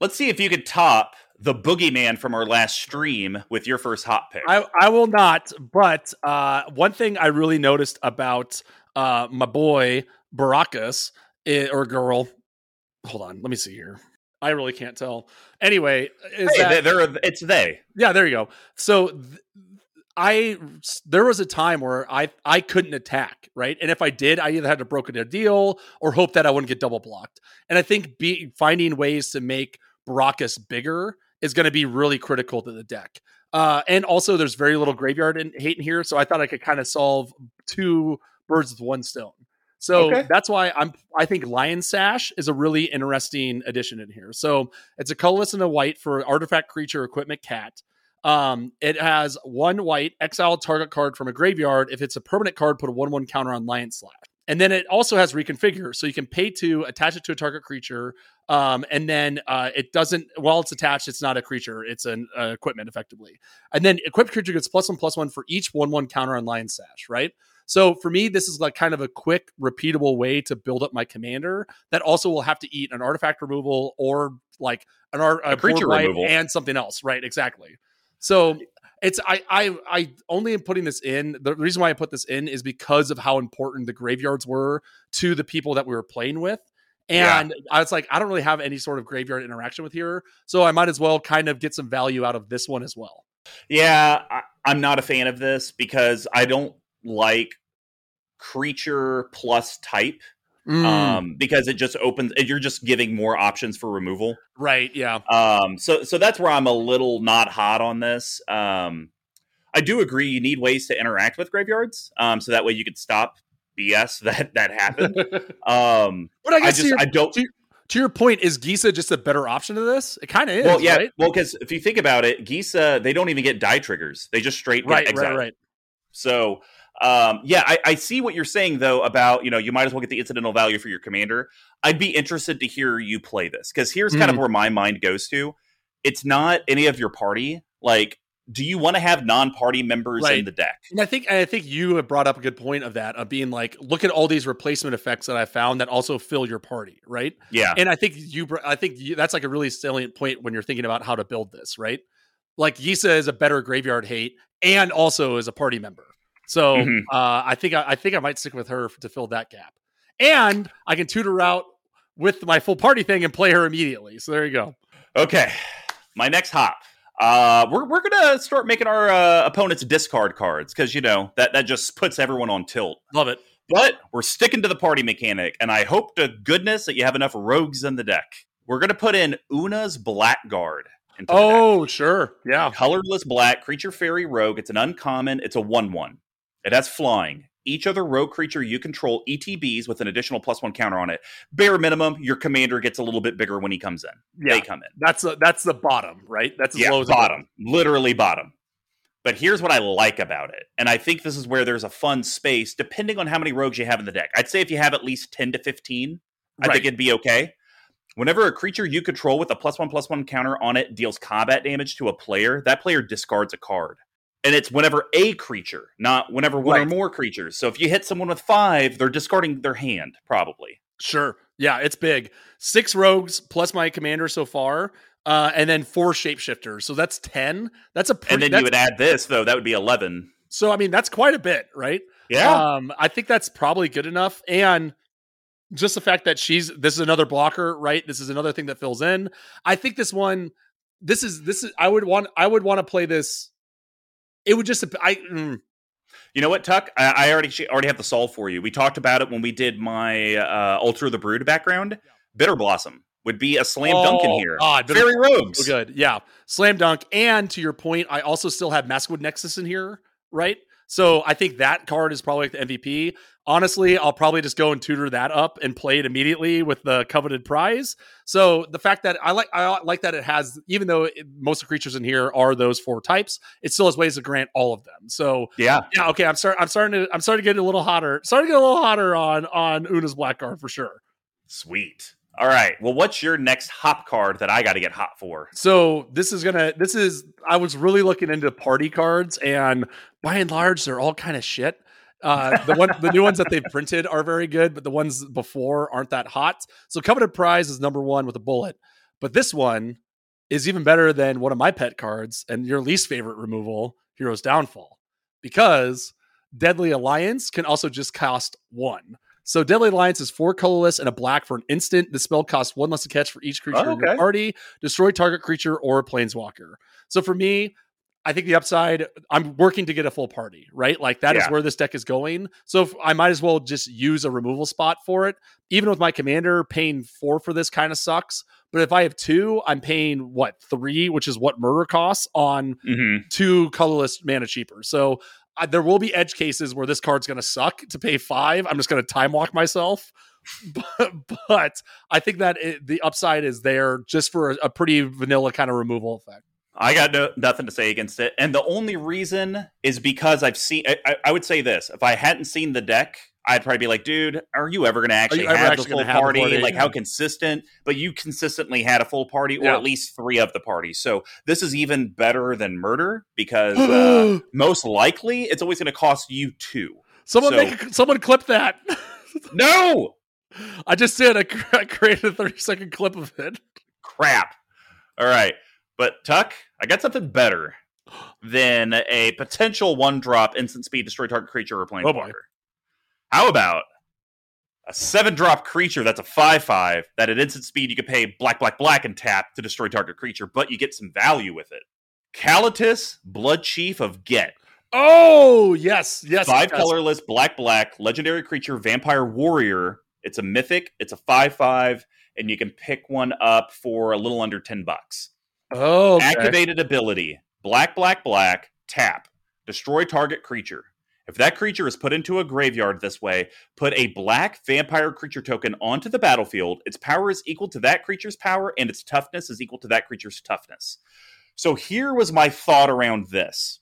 let's see if you could top the boogeyman from our last stream with your first hot pick. I, I will not. But uh, one thing I really noticed about uh, my boy Burakos or girl, hold on, let me see here. I really can't tell. Anyway, is hey, that they- they're, it's they. yeah? There you go. So th- I there was a time where I I couldn't attack right, and if I did, I either had to broker a deal or hope that I wouldn't get double blocked. And I think be, finding ways to make Burakos bigger is going to be really critical to the deck. Uh, and also, there's very little graveyard in, hate in here, so I thought I could kind of solve two birds with one stone. So Okay. that's why I'm. I think Lion Sash is a really interesting addition in here. So it's a colorless and a white for artifact creature equipment cat. Um, it has one white exile target card from a graveyard. If it's a permanent card, put a one-one counter on Lion Sash. And then it also has reconfigure, so you can pay to attach it to a target creature, um, and then uh, it doesn't. While it's attached, it's not a creature; it's an uh, equipment effectively. And then equipped creature gets plus one plus one for each one-one counter on Lion Sash. Right. So for me, this is like kind of a quick, repeatable way to build up my commander that also will have to eat an artifact removal or like an art A creature removal. and something else. Right. Exactly. So it's I I I only am putting this in. The reason why I put this in is because of how important the graveyards were to the people that we were playing with. And I was like, I don't really have any sort of graveyard interaction with here, so I might as well kind of get some value out of this one as well. Yeah, I, I'm not a fan of this because I don't like creature plus type Mm, um, because it just opens. You're just giving more options for removal. right? Yeah. Um, so so that's where I'm a little not hot on this. Um, I do agree you need ways to interact with graveyards, um, so that way you could stop BS <laughs> that that happened. <laughs> Um, but I I guess to, just your, I don't. to your point, is Gisa just a better option to this? It kind of is. Well, yeah, Right. well, because if you think about it, Gisa they don't even get die triggers; they just straight Right. exiled. Right. Right. So, um, yeah, I, I see what you're saying though about you know you might as well get the incidental value for your commander. I'd be interested to hear you play this because here's kind of Mhm. where my mind goes to. It's not any of your party. Like, do you want to have non-party members in the deck? And I think and I think you have brought up a good point of that of being like, look at all these replacement effects that I found that also fill your party, right? Yeah, And I think you, I think you, that's like a really salient point when you're thinking about how to build this, right? Like Gisa is a better graveyard hate and also is a party member. So Mhm. uh, I think I, I think I might stick with her to fill that gap, and I can tutor out with my full party thing and play her immediately. So there you go. Okay, my next hop. Uh, we're we're gonna start making our uh, opponents discard cards because you know that that just puts everyone on tilt. Love it. But we're sticking to the party mechanic, and I hope to goodness that you have enough rogues in the deck. We're gonna put in Oona's Blackguard. Into the deck. Oh sure, yeah. colorless black creature fairy rogue. It's an uncommon. It's a one one. It has flying. Each other rogue creature you control ETBs with an additional plus one counter on it. Bare minimum, your commander gets a little bit bigger when he comes in. Yeah, They come in. that's a, that's the bottom, right? That's as Yeah, low as bottom, literally bottom. But here's what I like about it, and I think this is where there's a fun space, depending on how many rogues you have in the deck. I'd say if you have at least ten to fifteen, I Right. think it'd be okay. Whenever a creature you control with a plus one plus one counter on it deals combat damage to a player, that player discards a card. And it's whenever a creature, not whenever one or more creatures. So if you hit someone with five, they're discarding their hand, probably. Sure. Yeah, it's big. Six rogues plus my commander so far. uh, and then four shapeshifters. So that's ten. That's a pretty, and then you would add this though. That would be eleven. So I mean, that's quite a bit, right? Yeah. Um, I think that's probably good enough, and just the fact that she's this is another blocker, right? This is another thing that fills in. I think this one, this is this is. I would want I would want to play this. It would just I. Mm, you know what, Tuck? I, I already already have the solve for you. We talked about it when we did my uh, Ultra the Brood background. Bitterblossom would be a slam dunk in Oh, here. God, Fairy Rogues. So good. Yeah. Slam dunk. And to your point, I also still have Maskwood Nexus in here, right? So I think that card is probably like the MVP. Honestly, I'll probably just go and tutor that up and play it immediately with the coveted prize. So the fact that I like I like that it has, even though it, most of the creatures in here are those four types, it still has ways to grant all of them. So Yeah. yeah, okay, I'm starting. I'm starting to. I'm starting to get a little hotter. Starting to get a little hotter on on Oona's Blackguard for sure. Sweet. All right. Well, what's your next hop card that I got to get hot for? So this is gonna. This is. I was really looking into party cards, and by and large, they're all kind of shit. Uh, the one, the new ones that they've printed are very good, but the ones before aren't that hot. So coveted prize is number one with a bullet, but this one is even better than one of my pet cards and your least favorite removal, Hero's Downfall, because Deadly Alliance can also just cost one. So Deadly Alliance is four colorless and a black for an instant. The spell costs one less to catch for each creature Oh, in your party. Destroy target creature or planeswalker. So for me, I think the upside, I'm working to get a full party, right? Like that is Yeah. where this deck is going. So if, I might as well just use a removal spot for it. Even with my commander, paying four for this kind of sucks. But if I have two, I'm paying what three, which is what murder costs on Mm-hmm. two colorless mana cheaper. So uh, there will be edge cases where this card's going to suck to pay five. I'm just going to time walk myself. <laughs> But, but I think that it, the upside is there just for a, a pretty vanilla kind of removal effect. I got no, nothing to say against it. And the only reason is because I've seen, I, I- I would say this if I hadn't seen the deck, I'd probably be like, dude, are you ever going to actually have actually the full party? party? Like, how consistent? But you consistently had a full party, or Yeah. at least three of the parties. So this is even better than murder because uh, <gasps> most likely it's always going to cost you two. someone so- make a, someone clip that. <laughs> No I just did. I I created a 30 second clip of it. crap. All right. But Tuck, I got something better <gasps> than a potential one drop instant speed destroy target creature or planeswalker. Oh, boy. How about a seven drop creature that's a five five that at instant speed you can pay black black black and tap to destroy target creature, but you get some value with it. Kalitas, Blood Chief of Get. Oh yes, yes. Five yes. colorless, black, black, legendary creature, vampire warrior. It's a mythic. It's a five five, and you can pick one up for a little under ten bucks. Oh, okay. Activated ability: black, black, black. Tap. Destroy target creature. If that creature is put into a graveyard this way, put a black vampire creature token onto the battlefield. Its power is equal to that creature's power, and its toughness is equal to that creature's toughness. So here was my thought around this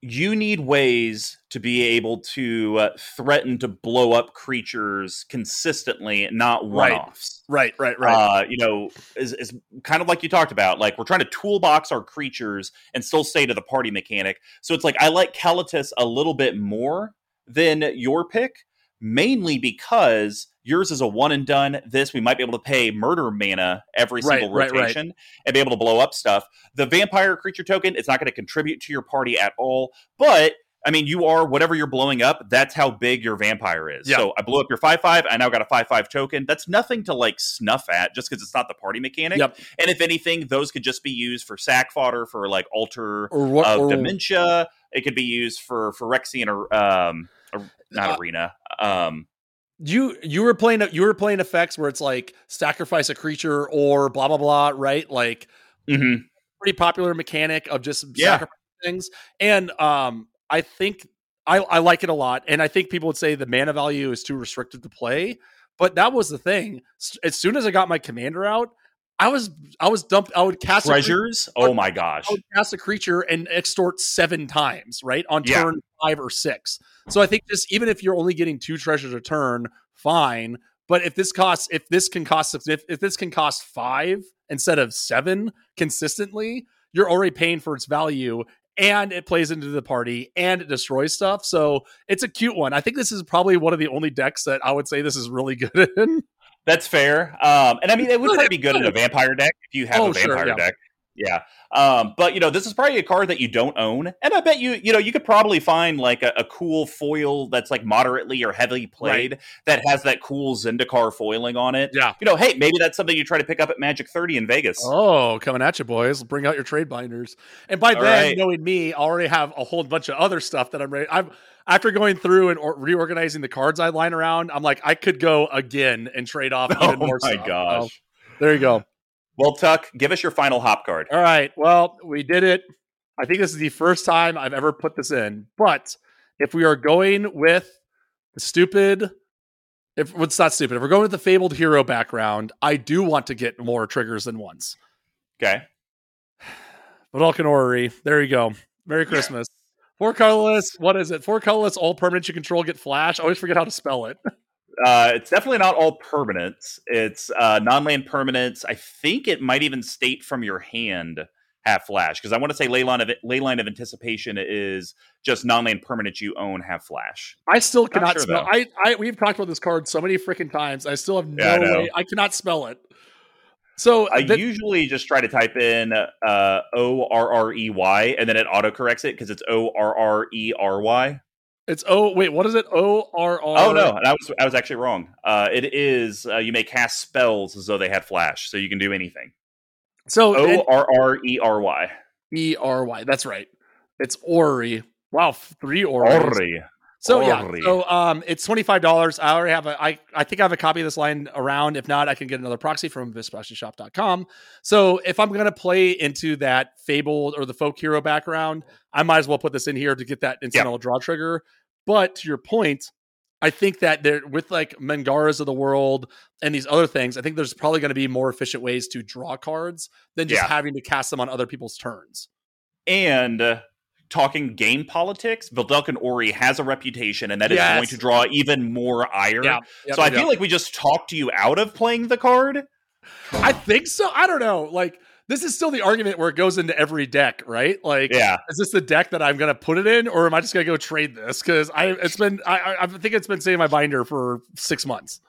you need ways to be able to uh, threaten to blow up creatures consistently, not one Right. Right, right, right. Uh, you know, is, is kind of like you talked about. Like we're trying to toolbox our creatures and still stay to the party mechanic. So it's like I like Kalitas a little bit more than your pick, mainly because yours is a one and done. This we might be able to pay murder mana every Right, single right, right. rotation and be able to blow up stuff. The vampire creature token, it's not going to contribute to your party at all, but I mean, you are whatever you're blowing up. That's how big your vampire is. Yeah. So I blew up your five five. I now got a five five token. That's nothing to like snuff at, just because it's not the party mechanic. Yep. And if anything, those could just be used for sack fodder for like what? of or, dementia. It could be used for Phyrexian or um, not Uh, arena. Um, you you were playing you were playing effects where it's like sacrifice a creature or blah blah blah, right? Like mhm. pretty popular mechanic of just Yeah. sacrificing things. And um, I think I, I like it a lot. And I think people would say the mana value is too restricted to play. But that was the thing. As soon as I got my commander out, I was I was dumped. I would cast treasures. Oh my gosh. I would cast a creature and extort seven times, right? On Yeah. turn five or six. So I think just even if you're only getting two treasures a turn, fine. But if this costs, if this can cost, if, if this can cost five instead of seven consistently, you're already paying for its value and it plays into the party and it destroys stuff. So it's a cute one. I think this is probably one of the only decks that I would say this is really <laughs> good in. That's fair. Um, and I mean, it would probably be good in a vampire deck if you have Oh, a sure, vampire yeah. deck. Yeah. Um, but you know, this is probably a card that you don't own, and I bet you, you know, you could probably find like a, a cool foil that's like moderately or heavily played that has that cool Zendikar foiling on it. Yeah. You know, hey, maybe that's something you try to pick up at Magic Thirty in Vegas. Oh, coming at you, boys! Bring out your trade binders. And by All then, right. knowing me, I already have a whole bunch of other stuff that I'm ready. I'm after going through and or- reorganizing the cards I line around. I'm like, I could go again and trade off <laughs> Oh even more. my stuff. gosh. There you go. Well, Tuck, give us your final hop card. All right. Well, we did it. I think this is the first time I've ever put this in. But if we are going with the stupid, if it's not stupid, if we're going with the fabled hero background, I do want to get more triggers than once. Okay. <sighs> Vedalken Orrery. There you go. Merry Christmas. Four colorless. What is it? Four colorless. All permanents you control get flash. I always forget how to spell it. <laughs> Uh, it's definitely not all permanents. It's uh, non-land permanents. I think it might even state from your hand have flash because I want to say Leyline of Leyline of Anticipation is just non-land permanents you own have flash. I still cannot sure, spell. though. I, I we've talked about this card so many freaking times. I still have no Yeah, way. I cannot spell it. So I the- usually just try to type in uh, O R R E Y and then it autocorrects it because it's O R R E R Y. it's oh wait, what is it? O R R. Oh no, I was I was actually wrong. Uh, it is uh, you may cast spells as though they had flash, so you can do anything. So O R R E R Y. E R Y. That's right. It's Ori. Wow, three Ori. Ori. So yeah, so um, it's twenty five dollars. I already have a. I I think I have a copy of this line around. If not, I can get another proxy from abyssproxyshop.com. So if I'm gonna play into that fabled or the folk hero background, I might as well put this in here to get that incidental draw trigger. But to your point, I think that there with like Mangaras of the world and these other things, I think there's probably going to be more efficient ways to draw cards than just Yeah. having to cast them on other people's turns. and uh, talking game politics, Vedalken Orrery has a reputation, and that is Yes. going to draw even more ire. Yeah, so I feel like we just talked you out of playing the card. I think so. I don't know. Like this is still the argument where it goes into every deck, right? Like, Yeah, is this the deck that I'm gonna put it in, or am I just gonna go trade this? Because I, it's been, I, I- I think it's been sitting in my binder for six months.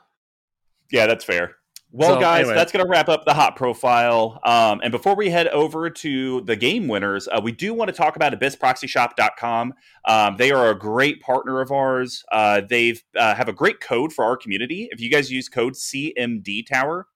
yeah, that's fair. Well, So, guys, anyway. that's going to wrap up the hop profile. Um, and before we head over to the game winners, uh, we do want to talk about abyssproxyshop.com. Um, they are a great partner of ours. Uh, they've uh, have a great code for our community. If you guys use code CMD Tower,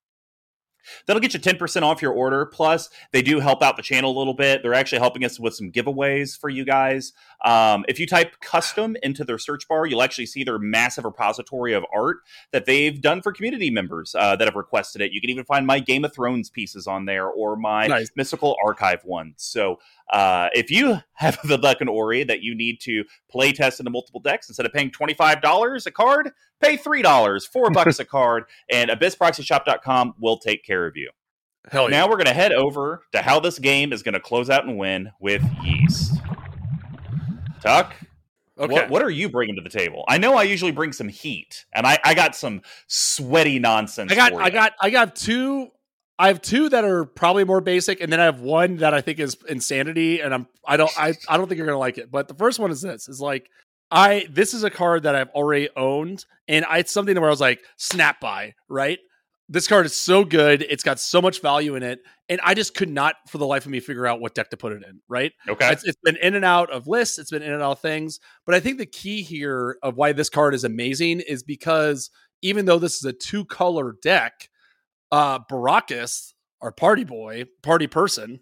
That'll get you 10% off your order. Plus, they do help out the channel a little bit. They're actually helping us with some giveaways for you guys. Um, if you type custom into their search bar, you'll actually see their massive repository of art that they've done for community members uh, that have requested it. You can even find my Game of Thrones pieces on there or my Nice. Mystical Archive ones. So uh, if you <laughs> have the Vedalken Orrery that you need to play test into multiple decks, instead of paying $25 a card, pay $3, 4 <laughs> bucks a card, and abyssproxyshop.com will take care of you. Hell yeah! Now we're going to head over to how this game is going to close out and win with Yeast. Tuck, okay. what, what are you bringing to the table? I know I usually bring some heat, and I, I got some sweaty nonsense. I got, I got, I got two. I have two that are probably more basic, and then I have one that I think is insanity, and I'm, I don't, I, I don't think you're gonna like it. But the first one is this: is like, I, this is a card that I've already owned, and I, it's something where I was like, snap by, right? This card is so good; it's got so much value in it, and I just could not, for the life of me, figure out what deck to put it in, right? Okay. It's, it's been in and out of lists. It's been in and out of things. But I think the key here of why this card is amazing is because even though this is a two color deck, uh, Burakos, our party boy, party person,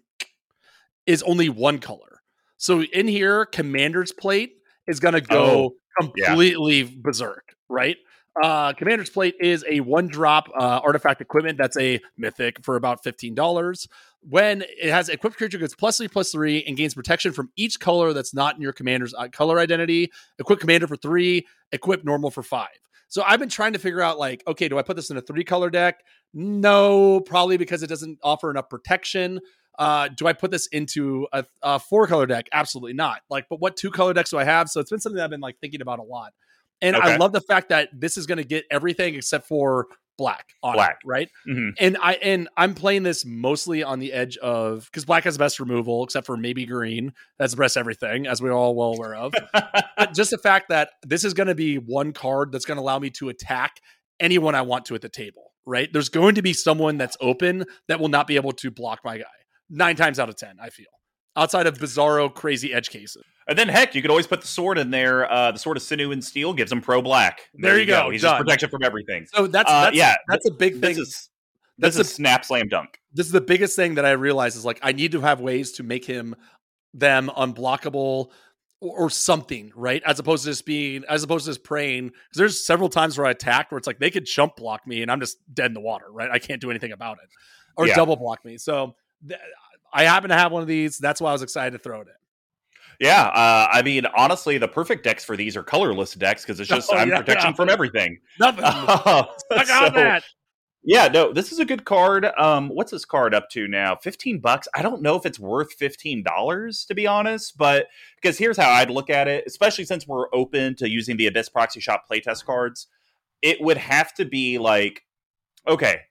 is only one color. So in here, Commander's Plate is going to go completely berserk, right? Uh, Commander's Plate is a one drop uh, artifact equipment that's a mythic for about $15 when it has equipped creature gets plus three plus three and gains protection from each color that's not in your commander's uh, color identity. Equip commander for three, equip normal for five. So I've been trying to figure out like, okay, do I put this in a three color deck? No, probably because it doesn't offer enough protection. Uh, do I put this into a, a four color deck? Absolutely not. Like, but what two color decks do I have? So it's been something I've been like thinking about a lot. And I love the fact that this is going to get everything except for black on it, Black. right? Mhm. and I and I'm playing this mostly on the edge of because black has the best removal, except for maybe green. That's the best everything, as we're all well aware of. but <laughs> just the fact that this is going to be one card that's going to allow me to attack anyone I want to at the table, right? There's going to be someone that's open that will not be able to block my guy. Nine times out of ten, I feel. Outside of bizarro, crazy edge cases. And then heck, you could always put the sword in there. Uh, the sword of sinew and steel gives him pro black. There you go, He's done. just protection from everything. So that's, Uh, that's yeah, that's a big This thing. is That's this is snap slam dunk. this is the biggest thing that I realize is like I need to have ways to make him them unblockable or, or something, right? As opposed to just being as opposed to just praying. Because there's several times where I attacked where it's like they could jump block me and I'm just dead in the water, right? I can't do anything about it. Or Yeah. double block me. So I happen to have one of these. That's why I was excited to throw it in. Yeah, uh, I mean, honestly, the perfect decks for these are colorless decks because it's <laughs> just Oh, I'm yeah, protection yeah. from everything. Nothing. <laughs> Uh, I got so- that. Yeah, no, this is a good card. Um, what's this card up to now? Fifteen bucks. I don't know if it's worth fifteen dollars to be honest, but because here's how I'd look at it, especially since we're open to using the Abyss Proxy Shop playtest cards, it would have to be like, okay,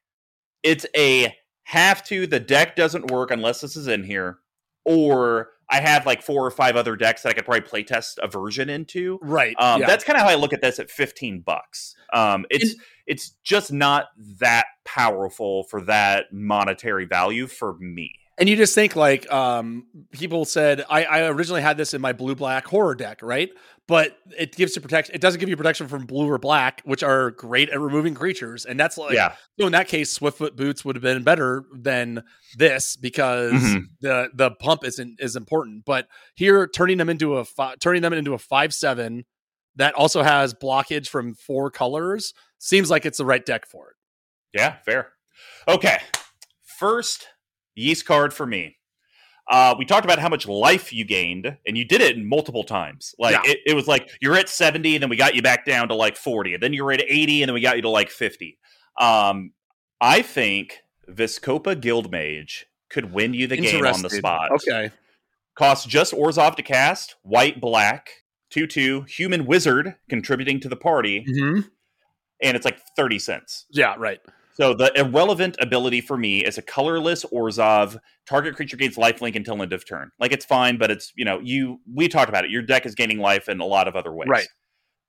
it's a have to. The deck doesn't work unless this is in here, or I have like four or five other decks that I could probably playtest a version into. Right. Um, yeah. That's kind of how I look at this at 15 bucks. Um, it's it's just not that powerful for that monetary value for me. And you just think like um people said I, I originally had this in my blue black horror deck, right? But it gives you protection. It doesn't give you protection from blue or black, which are great at removing creatures. And that's like yeah, so in that case, Swiftfoot boots would have been better than this because Mhm. the the pump isn't is important. But here, turning them into a fi- turning them into a five seven that also has blockage from four colors seems like it's the right deck for it. yeah, fair. Okay, first yeast card for me. Uh, we talked about how much life you gained, and you did it multiple times. Like Yeah. it, it was like you're at 70, and then we got you back down to like 40, and then you were at 80, and then we got you to like 50. Um, I think Vizkopa Guildmage could win you the game on the spot. Okay. Costs just Orzhov to cast, white, black, 2 2, human wizard contributing to the party, Mm-hmm. and it's like 30 cents. Yeah. Right. So the irrelevant ability for me is a colorless Orzhov. Target creature gains lifelink until end of turn. Like it's fine, but it's you know you we talked about it. Your deck is gaining life in a lot of other ways. Right.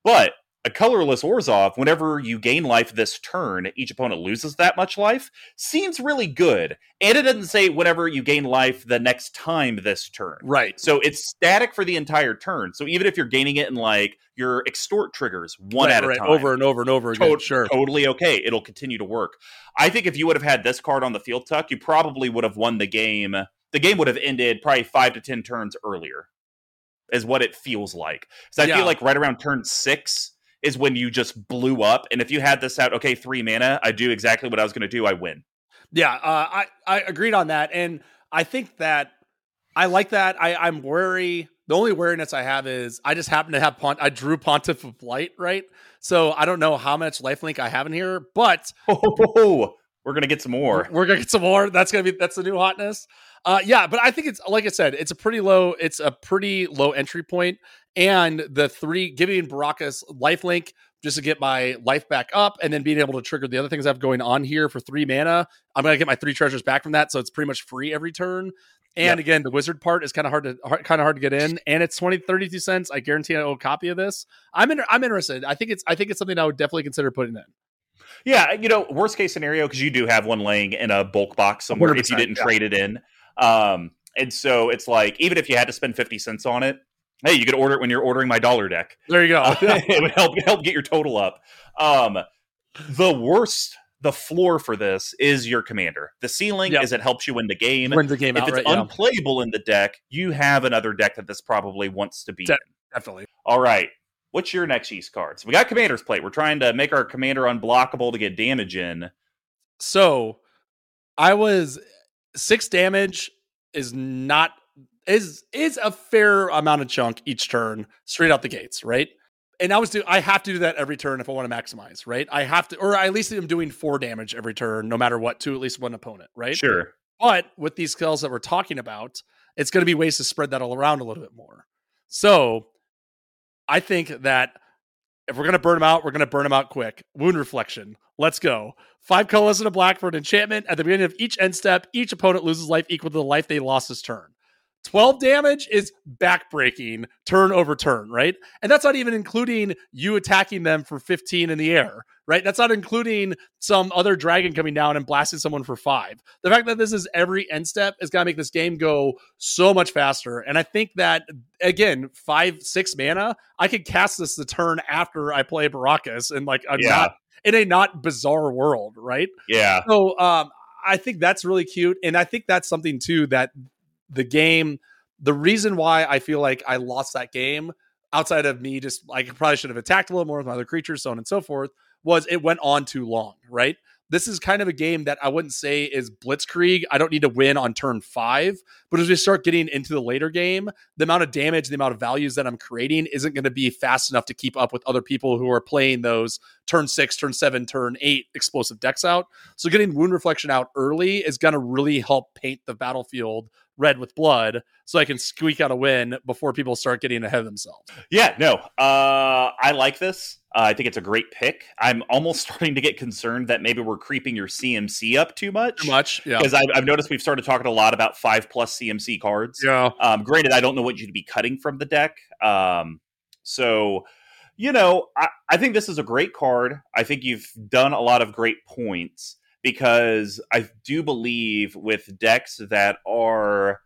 But a colorless Orzhov, whenever you gain life this turn, each opponent loses that much life. Seems really good, and it doesn't say whenever you gain life the next time this turn. Right. So it's static for the entire turn. So even if you're gaining it in like your extort triggers one right, at a time, over and over and over again. Tot- sure. totally okay. It'll continue to work. I think if you would have had this card on the field tuck, you probably would have won the game. The game would have ended probably five to ten turns earlier, is what it feels like. So I Yeah. feel like right around turn six is when you just blew up. And if you had this out, okay, three mana, I do exactly what I was going to do. I win. Yeah, uh, I I agreed on that, and I think that I like that. I I'm wary. The only wariness I have is I just happen to have Pont. I drew Pontiff of Blight, right? So I don't know how much lifelink I have in here, but <laughs> Oh, we're gonna get some more. we're gonna get some more. That's gonna be that's the new hotness. Uh, yeah, but I think it's like I said, it's a pretty low. It's a pretty low entry point, and the three giving Burakos lifelink just to get my life back up, and then being able to trigger the other things I have going on here for three mana. I'm gonna get my three treasures back from that, so it's pretty much free every turn. And Yep. again, the wizard part is kind of hard to kind of hard to get in, and it's 20 32 cents. I guarantee I owe a copy of this. I'm in, I'm interested. I think it's I think it's something I would definitely consider putting in. Yeah, you know, worst case scenario because you do have one laying in a bulk box somewhere if you didn't yeah. trade it in. Um, and so it's like even if you had to spend fifty cents on it, hey, you could order it when you're ordering my dollar deck. There you go. Uh, <laughs> it would help help get your total up. Um, the worst, the floor for this is your commander. The ceiling Yep. is it helps you win the game. Wins the game if it's yeah. unplayable in the deck, you have another deck that this probably wants to be. De- definitely. All right. What's your next yeast card? So we got Commander's Plate. We're trying to make our commander unblockable to get damage in. So I was six damage is not is is a fair amount of chunk each turn straight out the gates, right? And I was do I have to do that every turn if I want to maximize, right? I have to, or at least I'm doing four damage every turn, no matter what, to at least one opponent, right? Sure. But with these skills that we're talking about, it's going to be ways to spread that all around a little bit more. So I think that if we're to burn them out, we're to burn them out quick. Wound reflection. Let's go. Five colors and a black for an enchantment. At the beginning of each end step, each opponent loses life equal to the life they lost this turn. 12 damage is backbreaking turn over turn, right? And that's not even including you attacking them for 15 in the air, right? That's not including some other dragon coming down and blasting someone for five. The fact that this is every end step is going to make this game go so much faster. And I think that, again, five, six mana, I could cast this the turn after I play Burakos and like a Yeah. not in a not bizarre world, right? Yeah. So um, I think that's really cute, and I think that's something too that the game. The reason why I feel like I lost that game, outside of me just like I probably should have attacked a little more with my other creatures, so on and so forth, was it went on too long. Right. This is kind of a game that I wouldn't say is blitzkrieg. I don't need to win on turn five, but as we start getting into the later game, the amount of damage, the amount of values that I'm creating isn't going to be fast enough to keep up with other people who are playing those turn six, turn seven, turn eight explosive decks out. So getting wound reflection out early is going to really help paint the battlefield red with blood so I can squeak out a win before people start getting ahead of themselves. Yeah, no, uh, I like this. Uh, I think it's a great pick. I'm almost <laughs> starting to get concerned that maybe we're creeping your CMC up too much. Too much. Yeah. Because I've, I've noticed we've started talking a lot about five plus CMC cards. Yeah. Um, granted, I don't know what you'd be cutting from the deck. Um, so, you know, I, I think this is a great card. I think you've done a lot of great points because I do believe with decks that are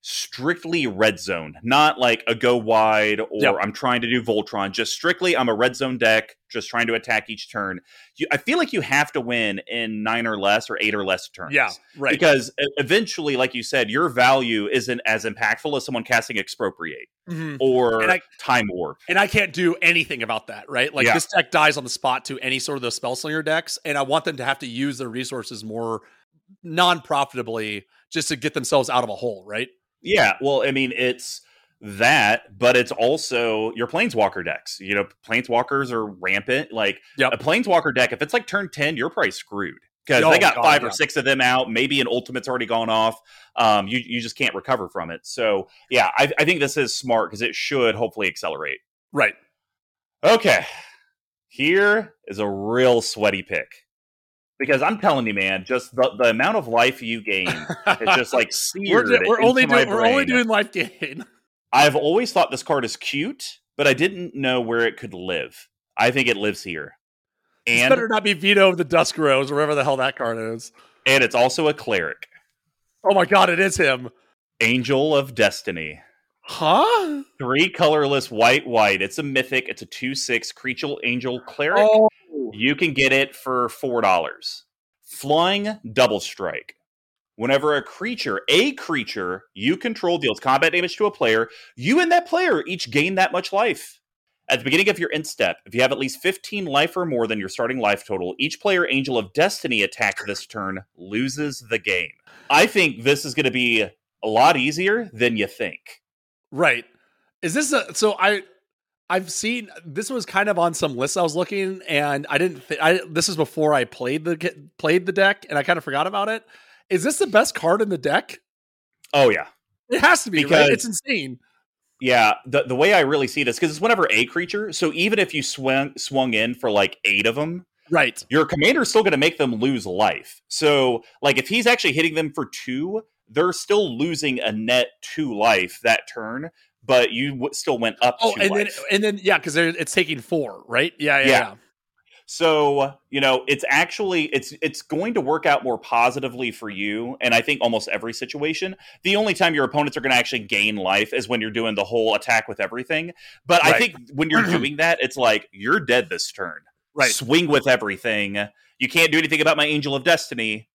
strictly red zone, not like a go wide or Yep. I'm trying to do Voltron, just strictly I'm a red zone deck, just trying to attack each turn. You, I feel like you have to win in nine or less or eight or less turns. Yeah. Right. Because eventually, like you said, your value isn't as impactful as someone casting expropriate Mhm. or I- time warp. And I can't do anything about that, right? Like Yeah. this deck dies on the spot to any sort of those spellslinger decks, and I want them to have to use their resources more non-profitably just to get themselves out of a hole, right? Yeah, well, I mean, it's that, but it's also your planeswalker decks. You know, planeswalkers are rampant. Like Yep. a planeswalker deck, if it's like turn 10, you're probably screwed. Because Oh, they got God, five yeah. or six of them out. Maybe an ultimate's already gone off. Um, you you just can't recover from it. So yeah, I, I think this is smart because it should hopefully accelerate. Right. Okay. Here is a real sweaty pick. Because I'm telling you, man, just the, the amount of life you gain is <laughs> just like we're, we're only doing we're only doing life gain. <laughs> I've always thought this card is cute, but I didn't know where it could live. I think it lives here. This better not be Vito of the Dusk Rose, or whatever the hell that card is. and it's also a cleric. Oh my god, it is him. Angel of Destiny. Huh? Three colorless white white. It's a mythic. It's a 2 6 creature angel cleric. Oh, You can get it for $4. Flying double strike. Whenever a creature, a creature you control deals combat damage to a player, you and that player each gain that much life. At the beginning of your end step, if you have at least 15 life or more than your starting life total, each player Angel of Destiny attack this turn loses the game. I think this is going to be a lot easier than you think. right. Is this a so I I've seen this was kind of on some lists I was looking and I didn't th- I this is before I played the played the deck and I kind of forgot about it. Is this the best card in the deck? Oh, yeah. It has to be, right? It's insane. Yeah, the the way I really see this because it's whenever a creature. So even if you swung swung in for like eight of them, Right. your commander's still going to make them lose life. So like if he's actually hitting them for two, they're still losing a net two life that turn, but you w- still went up. Oh, and life. then and then yeah, because it's taking four, right? Yeah, yeah, Yeah. yeah. So you know, it's actually it's it's going to work out more positively for you, and I think almost every situation. The only time your opponents are going to actually gain life is when you're doing the whole attack with everything. But I think when you're <clears throat> doing that, it's like you're dead this turn. Right. Swing with everything. You can't do anything about my Angel of Destiny.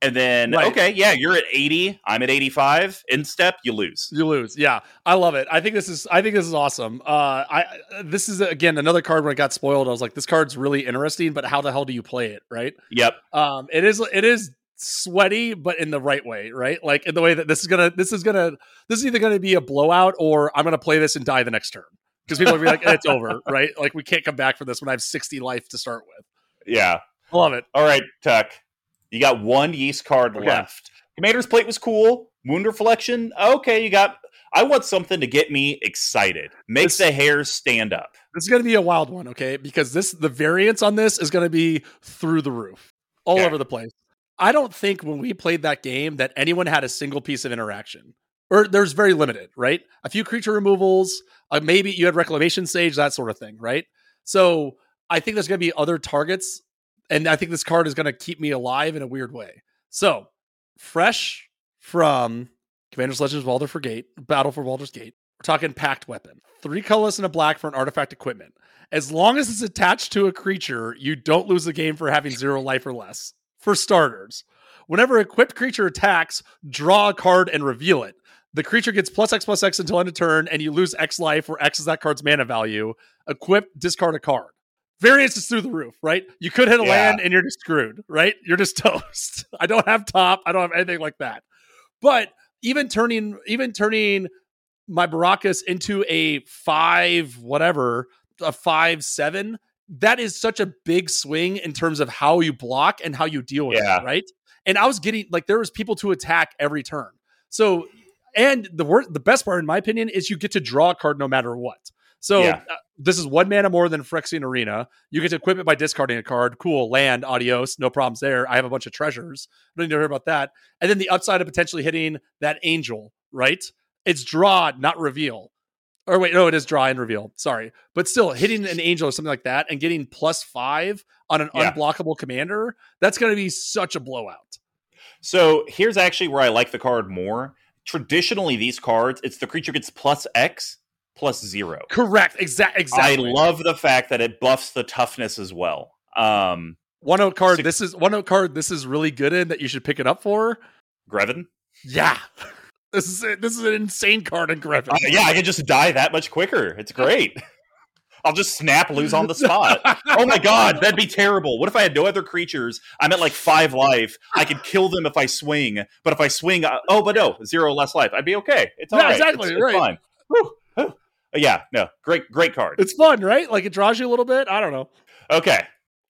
And then Right. okay, yeah, you're at 80. I'm at 85. End step, you lose. You lose. Yeah, I love it. I think this is. I think this is awesome. Uh, I this is again another card where it got spoiled. I was like, this card's really interesting, but how the hell do you play it? Right. Yep. Um, it is. It is sweaty, but in the right way. Right. Like in the way that this is gonna. This is gonna. This is either gonna be a blowout or I'm gonna play this and die the next turn because people will be like, it's <laughs> over. Right. Like we can't come back from this when I have 60 life to start with. Yeah. I love it. All right, Tuck. You got one yeast card Okay. left. Commander's plate was cool. Wound reflection. Okay, you got. I want something to get me excited. Makes the hairs stand up. This is going to be a wild one, okay? Because this the variance on this is going to be through the roof, all Okay. over the place. I don't think when we played that game that anyone had a single piece of interaction. or there's very limited, right? A few creature removals, uh, maybe you had Reclamation Sage, that sort of thing, right? So I think there's going to be other targets, and I think this card is going to keep me alive in a weird way. So fresh from Commander's Legends Walder for Gate, Battle for Baldur's Gate. We're talking Pact Weapon. Three colors and a black for an artifact equipment. As long as it's attached to a creature, you don't lose the game for having zero life or less. For starters, whenever equipped creature attacks, draw a card and reveal it. The creature gets plus X plus X until end of turn, and you lose X life, where X is that card's mana value. Equip, discard a card. Variance is through the roof, right? You could hit a Yeah. land and you're just screwed, right? You're just <laughs> toast. I don't have top. I don't have anything like that. But even turning, even turning my Burakos into a five, whatever, a five seven, that is such a big swing in terms of how you block and how you deal with Yeah. it, right? And I was getting like there was people to attack every turn. So, and the worst, the best part, in my opinion, is you get to draw a card no matter what. So Yeah. uh, this is one mana more than Phyrexian Arena. You get to equip it by discarding a card. Cool, land, adios, no problems there. I have a bunch of treasures. I don't need to hear about that. And then the upside of potentially hitting that angel, right? It's draw, not reveal. Or wait, no, it is draw and reveal. Sorry, but still hitting an angel or something like that and getting plus five on an Yeah. unblockable commander. That's going to be such a blowout. So here's actually where I like the card more. Traditionally, these cards, it's the creature gets plus X plus zero. Correct. Exact. Exactly. I love the fact that it buffs the toughness as well. Um, one note card. Six- This is one note card. This is really good in that you should pick it up for. Greven. Yeah. <laughs> This is it. This is an insane card in Griffin. Uh, yeah, I can just die that much quicker. It's great. <laughs> I'll just snap, lose on the spot. oh my god, that'd be terrible. What if I had no other creatures? I'm at like five life. I could kill them if I swing, but if I swing, uh, oh, but no, zero less life. I'd be okay. It's all Yeah, right. exactly, It's, it's fine. Whew. Yeah, no, great, great card. It's fun, right? Like it draws you a little bit. I don't know. Okay,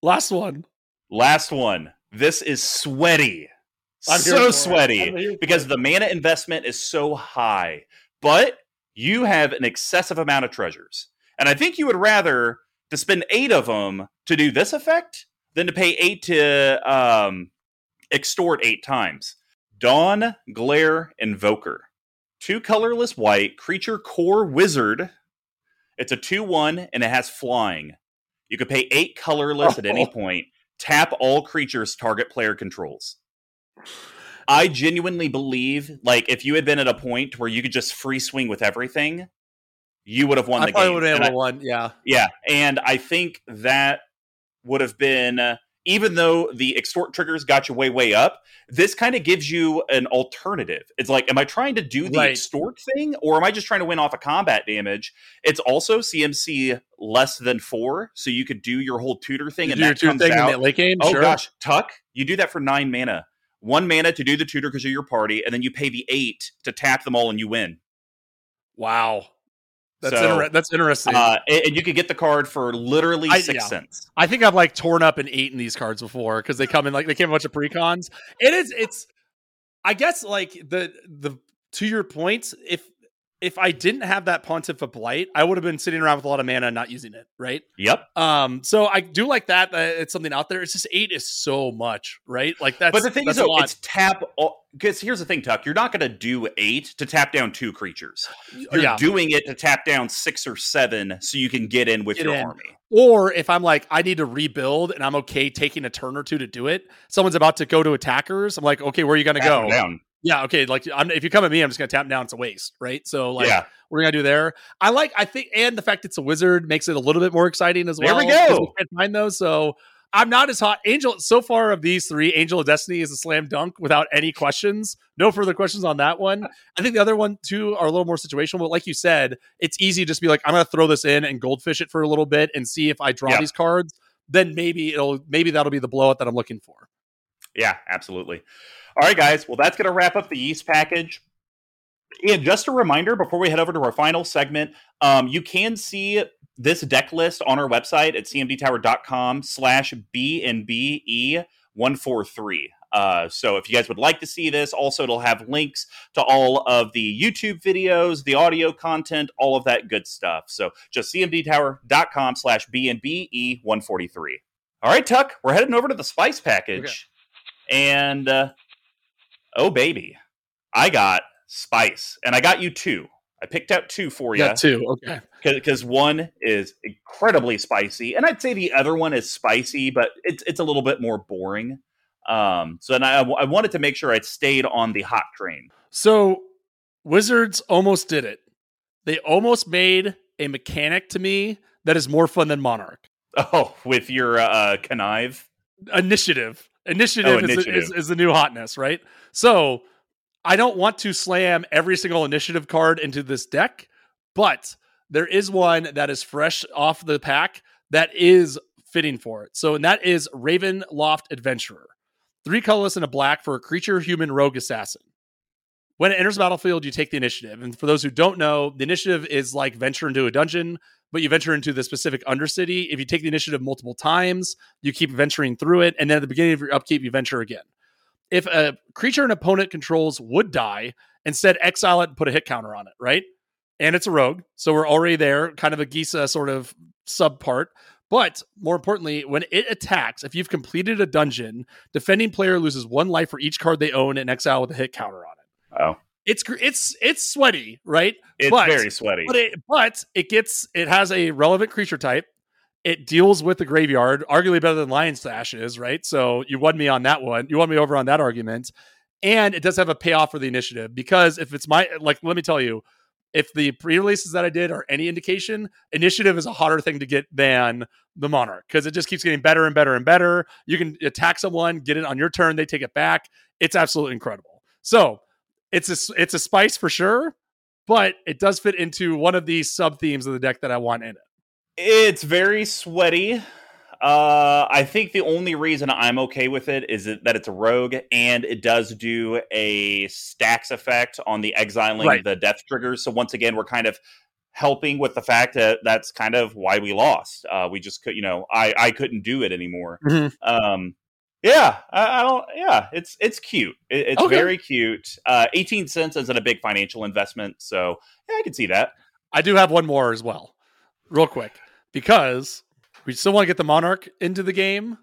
Last one. last one. This is sweaty, I'm so sweaty I'm here for because the mana investment is so high, but you have an excessive amount of treasures, and I think you would rather to spend eight of them to do this effect than to pay eight to um, extort eight times. Dawn Glare Invoker, two colorless white creature Kor wizard. It's a two-one and it has flying. You could pay eight colorless at any Oh. point. Tap all creatures target player controls. I genuinely believe, like, if you had been at a point where you could just free swing with everything, you would have won I the game. would have I- one. Yeah. yeah, and I think that would have been, uh, even though the extort triggers got you way, way up, this kind of gives you an alternative. It's like, am I trying to do the Right. extort thing, or am I just trying to win off of combat damage? It's also CMC less than four, so you could do your whole tutor thing, You and that comes thing in out. the late game. Oh sure. gosh, Tuck, you do that for nine mana. One mana to do the tutor because you're your party, and then you pay the eight to tap them all and you win. Wow. That's So, inter- that's interesting. Uh, and, you could get the card for literally I- six yeah. cents. I think I've like torn up and eaten these cards before because they come in like they came a bunch of precons. It is it's I guess like the the to your point, if if I didn't have that Pontiff of Blight, I would have been sitting around with a lot of mana and not using it, right? Yep. Um, so I do like that. Uh, it's something out there. It's just eight is so much, right? Like that's but the thing is, though, it's tap. Because here's the thing, Tuck. You're not going to do eight to tap down two creatures. You're yeah. doing it to tap down six or seven so you can get in with Get your in. army. Or if I'm like, I need to rebuild and I'm okay taking a turn or two to do it. Someone's about to go to attackers. I'm like, okay, where are you going to go? down. Yeah, okay. Like, I'm, if you come at me, I'm just gonna tap down. It's a waste, right? So, like, yeah. we're gonna do there. I like, I think, and the fact it's a wizard makes it a little bit more exciting as There well. we go. 'cause can't find those, so I'm not as hot. Angel, so far of these three, Angel of Destiny is a slam dunk without any questions. No further questions on that one. <laughs> I think the other one too are a little more situational, but like you said, it's easy to just be like, I'm gonna throw this in and goldfish it for a little bit and see if I draw Yeah. these cards. Then maybe it'll, maybe that'll be the blowout that I'm looking for. Yeah, absolutely. All right, guys. Well, that's going to wrap up the yeast package. And just a reminder before we head over to our final segment, um, you can see this deck list on our website at cmdtower.com slash BNBE143. Uh, so if you guys would like to see this, also it'll have links to all of the YouTube videos, the audio content, all of that good stuff. So just cmdtower.com slash BNBE143. All right, Tuck, we're heading over to the spice package. Okay. And uh, oh baby, I got spice, and I got you two. I picked out two for you. Yeah, two. Okay. Because one is incredibly spicy, and I'd say the other one is spicy, but it's it's a little bit more boring. Um, so then I, I wanted to make sure I stayed on the hot train. So Wizards almost did it. They almost made a mechanic to me that is more fun than Monarch. Oh, with your uh, connive initiative. Initiative, oh, initiative. Is, is, is the new hotness, right? So I don't want to slam every single initiative card into this deck, but there is one that is fresh off the pack that is fitting for it. So, and that is Ravenloft Adventurer. Three colorless and a black for a creature, human, rogue, assassin. When it enters the battlefield, you take the initiative. And for those who don't know, the initiative is like venture into a dungeon, but you venture into the specific undercity. If you take the initiative multiple times, you keep venturing through it. And then at the beginning of your upkeep, you venture again if a creature an opponent controls would die, instead exile it and put a hit counter on it, right? And it's a rogue, so we're already there, kind of a Gisa sort of sub part. But more importantly, when it attacks, if you've completed a dungeon, defending player loses one life for each card they own and exile with a hit counter on it. Oh. It's it's it's sweaty, right? It's but, very sweaty. But it but it gets it has a relevant creature type it deals with the graveyard, arguably better than Lion Sash is, right? So you won me on that one. You won me over on that argument. And it does have a payoff for the initiative because if it's my, like, let me tell you, if the pre releases that I did are any indication, initiative is a hotter thing to get than the Monarch because it just keeps getting better and better and better. You can attack someone, get it on your turn, they take it back. It's absolutely incredible. So it's a, it's a spice for sure, but it does fit into one of these sub themes of the deck that I want in it. It's very sweaty. Uh, I think the only reason I'm okay with it is that it's a rogue and it does do a stacks effect on the exiling right. the death triggers. So once again, we're kind of helping with the fact that that's kind of why we lost. Uh, we just could, you know, I I couldn't do it anymore. Mm-hmm. Um, yeah, I, I, don't. Yeah, it's it's cute. It, it's okay. very cute. Uh, Eighteen cents isn't a big financial investment, so yeah, I can see that. I do have one more as well, real quick because we still want to get the Monarch into the game.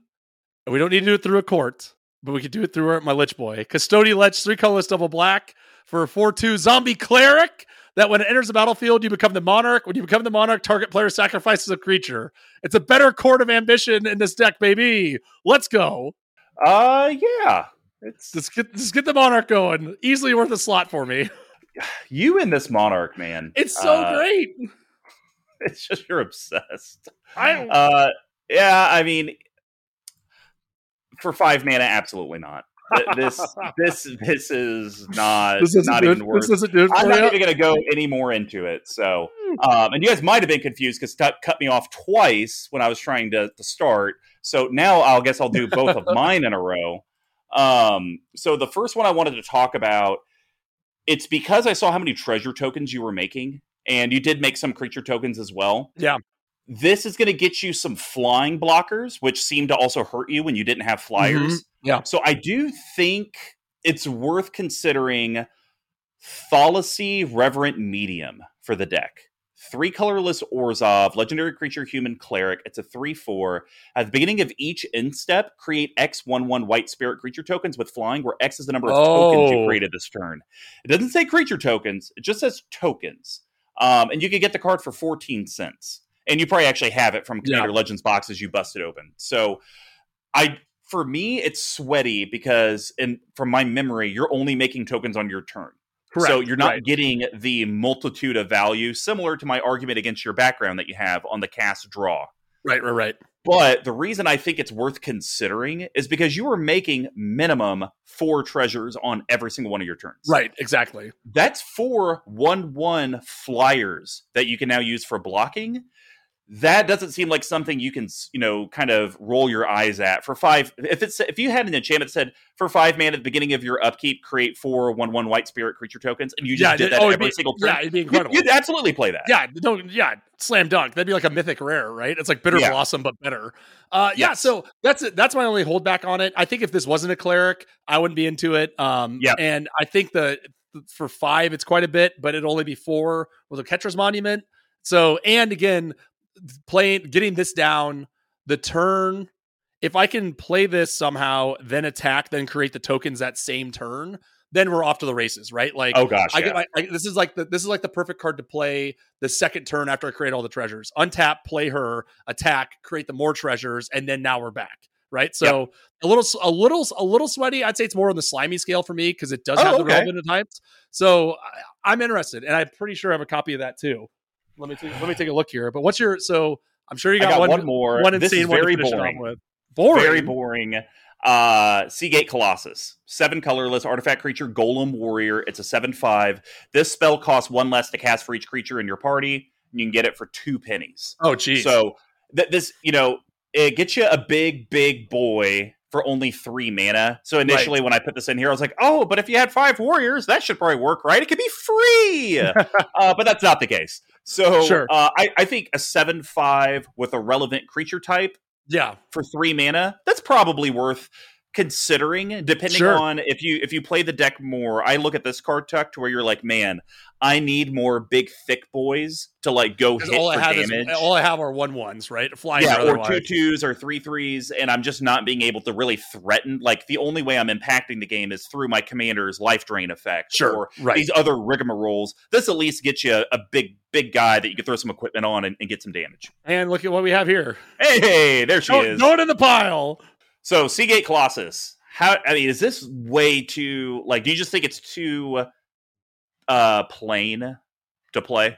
And we don't need to do it through a court, but we could do it through our, my Lich Boy. Custodian Lich, three colorless double black for a 4 2 zombie cleric. That when it enters the battlefield, you become the monarch. When you become the monarch, target player sacrifices a creature. It's a better court of ambition in this deck, baby. Let's go. Uh, yeah. It's let's get let's get the monarch going. Easily worth a slot for me. <sighs> You and this monarch, man. It's so uh, great. <laughs> it's just you're obsessed. I uh, yeah, I mean, for five mana, absolutely not. this <laughs> this this is not this is not good. even worth. I'm not even going to go any more into it. So, hmm. um, and you guys might have been confused because Tuck cut me off twice when I was trying to, to start. So now I'll guess I'll do both of mine in a row. Um, so the first one I wanted to talk about, it's because I saw how many treasure tokens you were making and you did make some creature tokens as well. Yeah. This is going to get you some flying blockers, which seem to also hurt you when you didn't have flyers. Mm-hmm. Yeah. So I do think it's worth considering Thalisse Reverent Medium for the deck. Three colorless Orzhov, legendary creature, human cleric. It's a 3 4. At the beginning of each end step, create X 1 1 white spirit creature tokens with flying, where X is the number of oh. tokens you oh. created this turn. It doesn't say creature tokens, it just says tokens. Um, and you could get the card for 14 cents. And you probably actually have it from Commander yeah. Legends boxes you busted open. So I for me, it's sweaty because and from my memory, you're only making tokens on your turn. Correct. So you're not right. getting the multitude of value, similar to my argument against your background that you have on the cast draw. Right, right, right. But the reason I think it's worth considering is because you are making minimum four treasures on every single one of your turns. Right, exactly. That's four one one flyers that you can now use for blocking that doesn't seem like something you can you know kind of roll your eyes at for five if it's if you had an enchantment that said for five man at the beginning of your upkeep create four one one white spirit creature tokens and you just yeah, did that oh, every be, single turn yeah it'd be incredible you'd, you'd, absolutely play that. Yeah no yeah slam dunk that'd be like a mythic rare right? It's like Bitter yeah. blossom but better. Uh yeah so that's it that's my only holdback on it. I think if this wasn't a cleric i wouldn't be into it um yeah. and i think the for five it's quite a bit but it'd only be four with a Oketra's Monument. So, and again, playing getting this down the turn if i can play this somehow then attack then create the tokens that same turn then we're off to the races, right? Like, oh gosh, I yeah. get my, I, this is like the this is like the perfect card to play the second turn after I create all the treasures. Untap, play her, attack, create the more treasures, and then now we're back. Right, so a little, a little, a little sweaty. I'd say it's more on the slimy scale for me because it does Oh, have the okay. relevant types. So I, I'm interested, and I'm pretty sure I have a copy of that too. Let me take, let me take a look here. But what's your? So I'm sure you got, got one, one more. one This insane one very finish it off boring. with. Boring. Very boring. Uh, Sea Gate Colossus, seven colorless artifact creature, Golem Warrior. It's a seven five. This spell costs one less to cast for each creature in your party. And you can get it for two pennies. Oh, geez. So th- this, you know, it gets you a big, big boy for only three mana. So initially, when I put this in here, I was like, oh, but if you had five warriors, that should probably work, right? It could be free. <laughs> uh, but that's not the case. So Sure. uh, I, I think a seven five with a relevant creature type yeah, for three mana, that's probably worth considering depending Sure. on if you if you play the deck more i look at this card tuck to where you're like man i need more big thick boys to like go hit all I for have damage is all I have are one ones, right? Flying yeah, or two otherwise. or three threes, and I'm just not being able to really threaten. Like the only way I'm impacting the game is through my commander's life drain effect, Sure, or right. these other rigmaroles. This at least gets you a, a big, big guy that you can throw some equipment on and, and get some damage. And look at what we have here. Hey, hey there she Throw, is. throw it in the pile. So Sea Gate Colossus. How I mean, is this way too like? Do you just think it's too uh plain to play?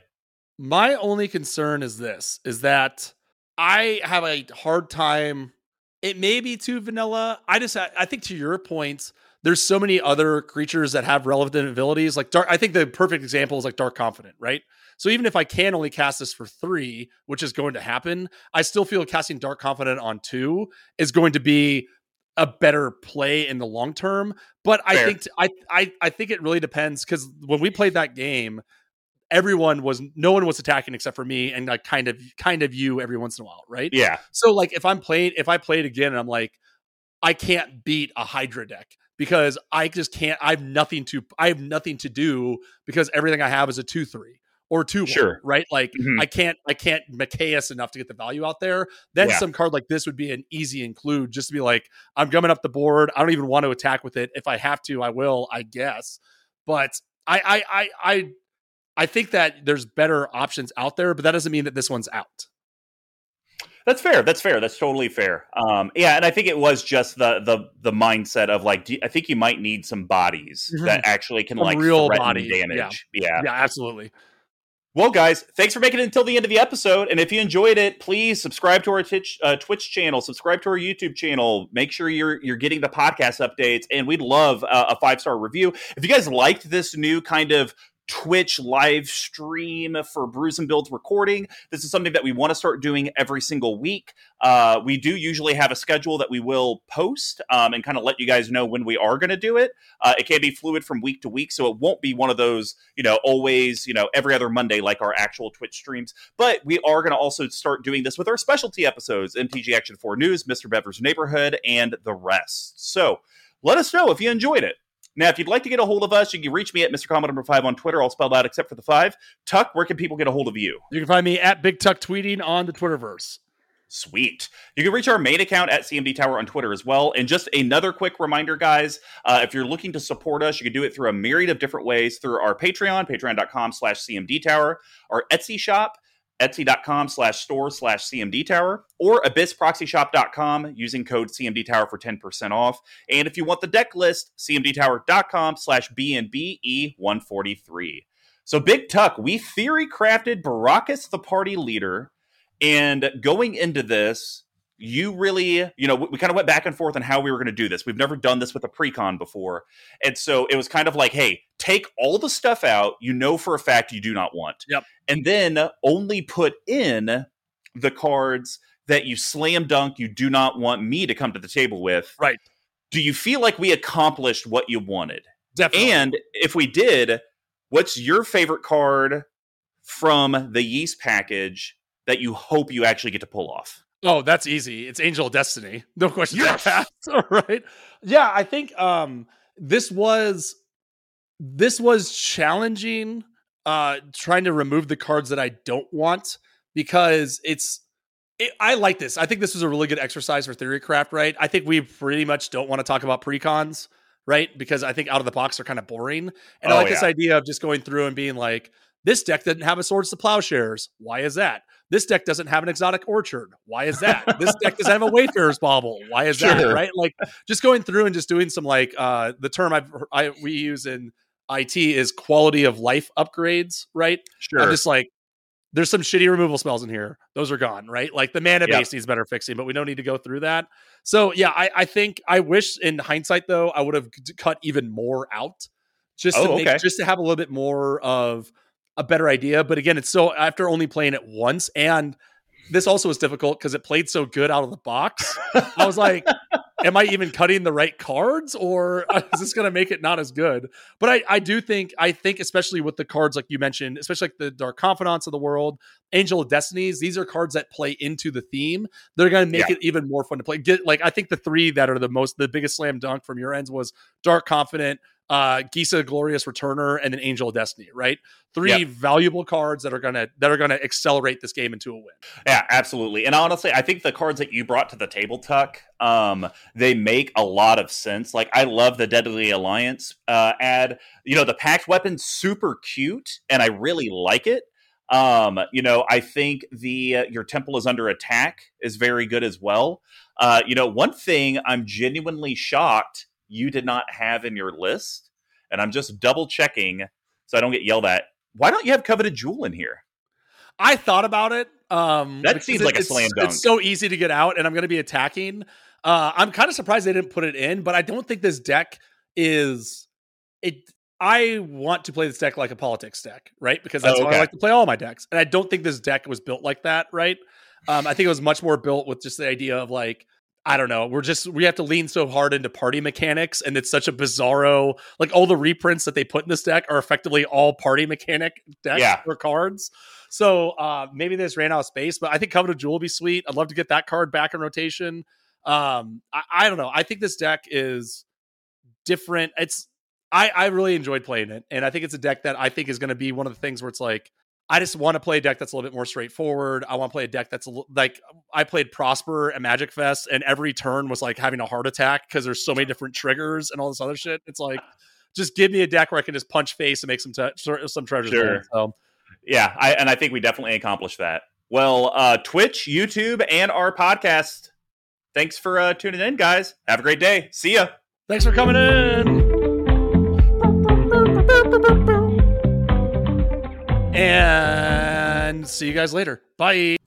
My only concern is this: is that I have a hard time. It may be too vanilla. I just, I think to your point, there's so many other creatures that have relevant abilities. Like dark, I think the perfect example is like Dark Confidant, right? So even if I can only cast this for three, which is going to happen, I still feel casting Dark Confidant on two is going to be a better play in the long term. But I Fair. think I I I think it really depends because when we played that game, everyone was no one was attacking except for me and like kind of kind of you every once in a while, right? Yeah, So like if I'm playing if I played again and I'm like, I can't beat a Hydra deck because I just can't I have nothing to I have nothing to do because everything I have is a two three or two one, Sure. right? Like Mhm. I can't I can't Machias enough to get the value out there. Then Yeah. some card like this would be an easy include just to be like, I'm gumming up the board. I don't even want to attack with it. If I have to, I will, I guess. But I I I I I think that there's better options out there, but that doesn't mean that this one's out. That's fair. That's fair. That's totally fair. Um, yeah, and I think it was just the the the mindset of like, do, I think you might need some bodies Mhm. that actually can A like real threaten body, yeah. damage. Yeah. Yeah, absolutely. Well, guys, thanks for making it until the end of the episode. And if you enjoyed it, please subscribe to our Twitch, uh, Twitch channel, subscribe to our YouTube channel. Make sure you're you're getting the podcast updates, and we'd love uh, a five star review. If you guys liked this new kind of Twitch live stream for Brews and Builds recording, this is something that we want to start doing every single week. Uh, we do usually have a schedule that we will post um, and kind of let you guys know when we are going to do it. Uh, it can be fluid from week to week, so it won't be one of those, you know, always, you know, every other Monday like our actual Twitch streams. But we are going to also start doing this with our specialty episodes, MTG Action 4 News, Mr. Bever's Neighborhood, and the rest. So let us know if you enjoyed it. Now, if you'd like to get a hold of us, you can reach me at Mr. Number five on Twitter, all spelled out except for the five. Tuck, where can people get a hold of you? You can find me at Big Tuck tweeting on the Twitterverse. Sweet. You can reach our main account at CMD Tower on Twitter as well. And just another quick reminder, guys, uh, if you're looking to support us, you can do it through a myriad of different ways through our Patreon, patreon.com slash CMD Tower, our Etsy shop, etsy.com slash store slash CMD Tower, or abyssproxyshop.com using code CMD Tower for 10% off. And if you want the deck list, cmdtower.com slash BNBE143. So, Big Tuck, we theory crafted Burakos the party leader. And going into this, you really, you know, we, we kind of went back and forth on how we were going to do this. We've never done this with a precon before. And so it was kind of like, hey, take all the stuff out you know for a fact you do not want. Yep. And then only put in the cards that you slam dunk you do not want me to come to the table with. Right. Do you feel like we accomplished what you wanted? Definitely. And if we did, what's your favorite card from the yeast package that you hope you actually get to pull off? Oh, that's easy. It's Angel of Destiny. No question. Yes! asked. <laughs> All right. Yeah, I think um this was this was challenging uh trying to remove the cards that I don't want because it's it, I like this. I think this was a really good exercise for theory craft, right? I think we pretty much don't want to talk about precons, right? Because I think out of the box are kind of boring. And Oh, I like this idea of just going through and being like, this deck didn't have a swords to plowshares. Why is that? This deck doesn't have an exotic orchard. Why is that? this deck doesn't have a wayfarer's bauble. Why is that? Right? Like just going through and just doing some like uh the term I've I we use in IT is quality of life upgrades, right? Sure. I'm just like, there's some shitty removal spells in here. Those are gone, right? Like the mana base needs better fixing, but we don't need to go through that. So yeah, I, I think I wish in hindsight though I would have cut even more out, just to Oh, make okay. just to have a little bit more of a better idea. But again, it's so after only playing it once, and this also was difficult because it played so good out of the box. I was like, am I even cutting the right cards or <laughs> is this going to make it not as good? But I, I do think, I think, especially with the cards like you mentioned, especially like the Dark Confidants of the world, Angel of Destinies, these are cards that play into the theme. They're going to make Yeah. it even more fun to play. Get like, I think the three that are the most, the biggest slam dunk from your ends was Dark Confidant, uh, Gisa Glorious Returner, and then Angel of Destiny, right? Three Yep. valuable cards that are gonna that are gonna accelerate this game into a win. Yeah, absolutely. And honestly, I think the cards that you brought to the table, Tuck, um, they make a lot of sense. Like, I love the Deadly Alliance uh, ad. You know, the Pact Weapon's super cute, and I really like it. Um, you know, I think the uh, your temple is under attack is very good as well. Uh, you know, one thing I'm genuinely shocked you did not have in your list, and I'm just double checking so I don't get yelled at. Why don't you have coveted jewel in here? I thought about it. Um, That seems like a slam dunk. It's so easy to get out, and I'm going to be attacking. Uh, I'm kind of surprised they didn't put it in, but I don't think this deck is it. I want to play this deck like a politics deck, right? Because that's Oh, how I like to play all my decks, and I don't think this deck was built like that, right? Um, I think it was much more built with just the idea of like I don't know. We're just we have to lean so hard into party mechanics, and it's such a bizarro. Like all the reprints that they put in this deck are effectively all party mechanic decks Yeah. or cards. So uh, maybe they just ran out of space, but I think Coveted Jewel will be sweet. I'd love to get that card back in rotation. Um, I, I don't know. I think this deck is different. It's I I really enjoyed playing it, and I think it's a deck that I think is going to be one of the things where it's like I just want to play a deck that's a little bit more straightforward. I want to play a deck that's a, li- like I played Prosper at Magic Fest, and every turn was like having a heart attack because there's so many different triggers and all this other shit. It's like just give me a deck where I can just punch face and make some te- some treasures. Sure. So Yeah, I, and I think we definitely accomplished that. Well, uh, Twitch, YouTube, and our podcast. Thanks for uh, tuning in, guys. Have a great day. See ya. thanks for coming in. And see you guys later. Bye.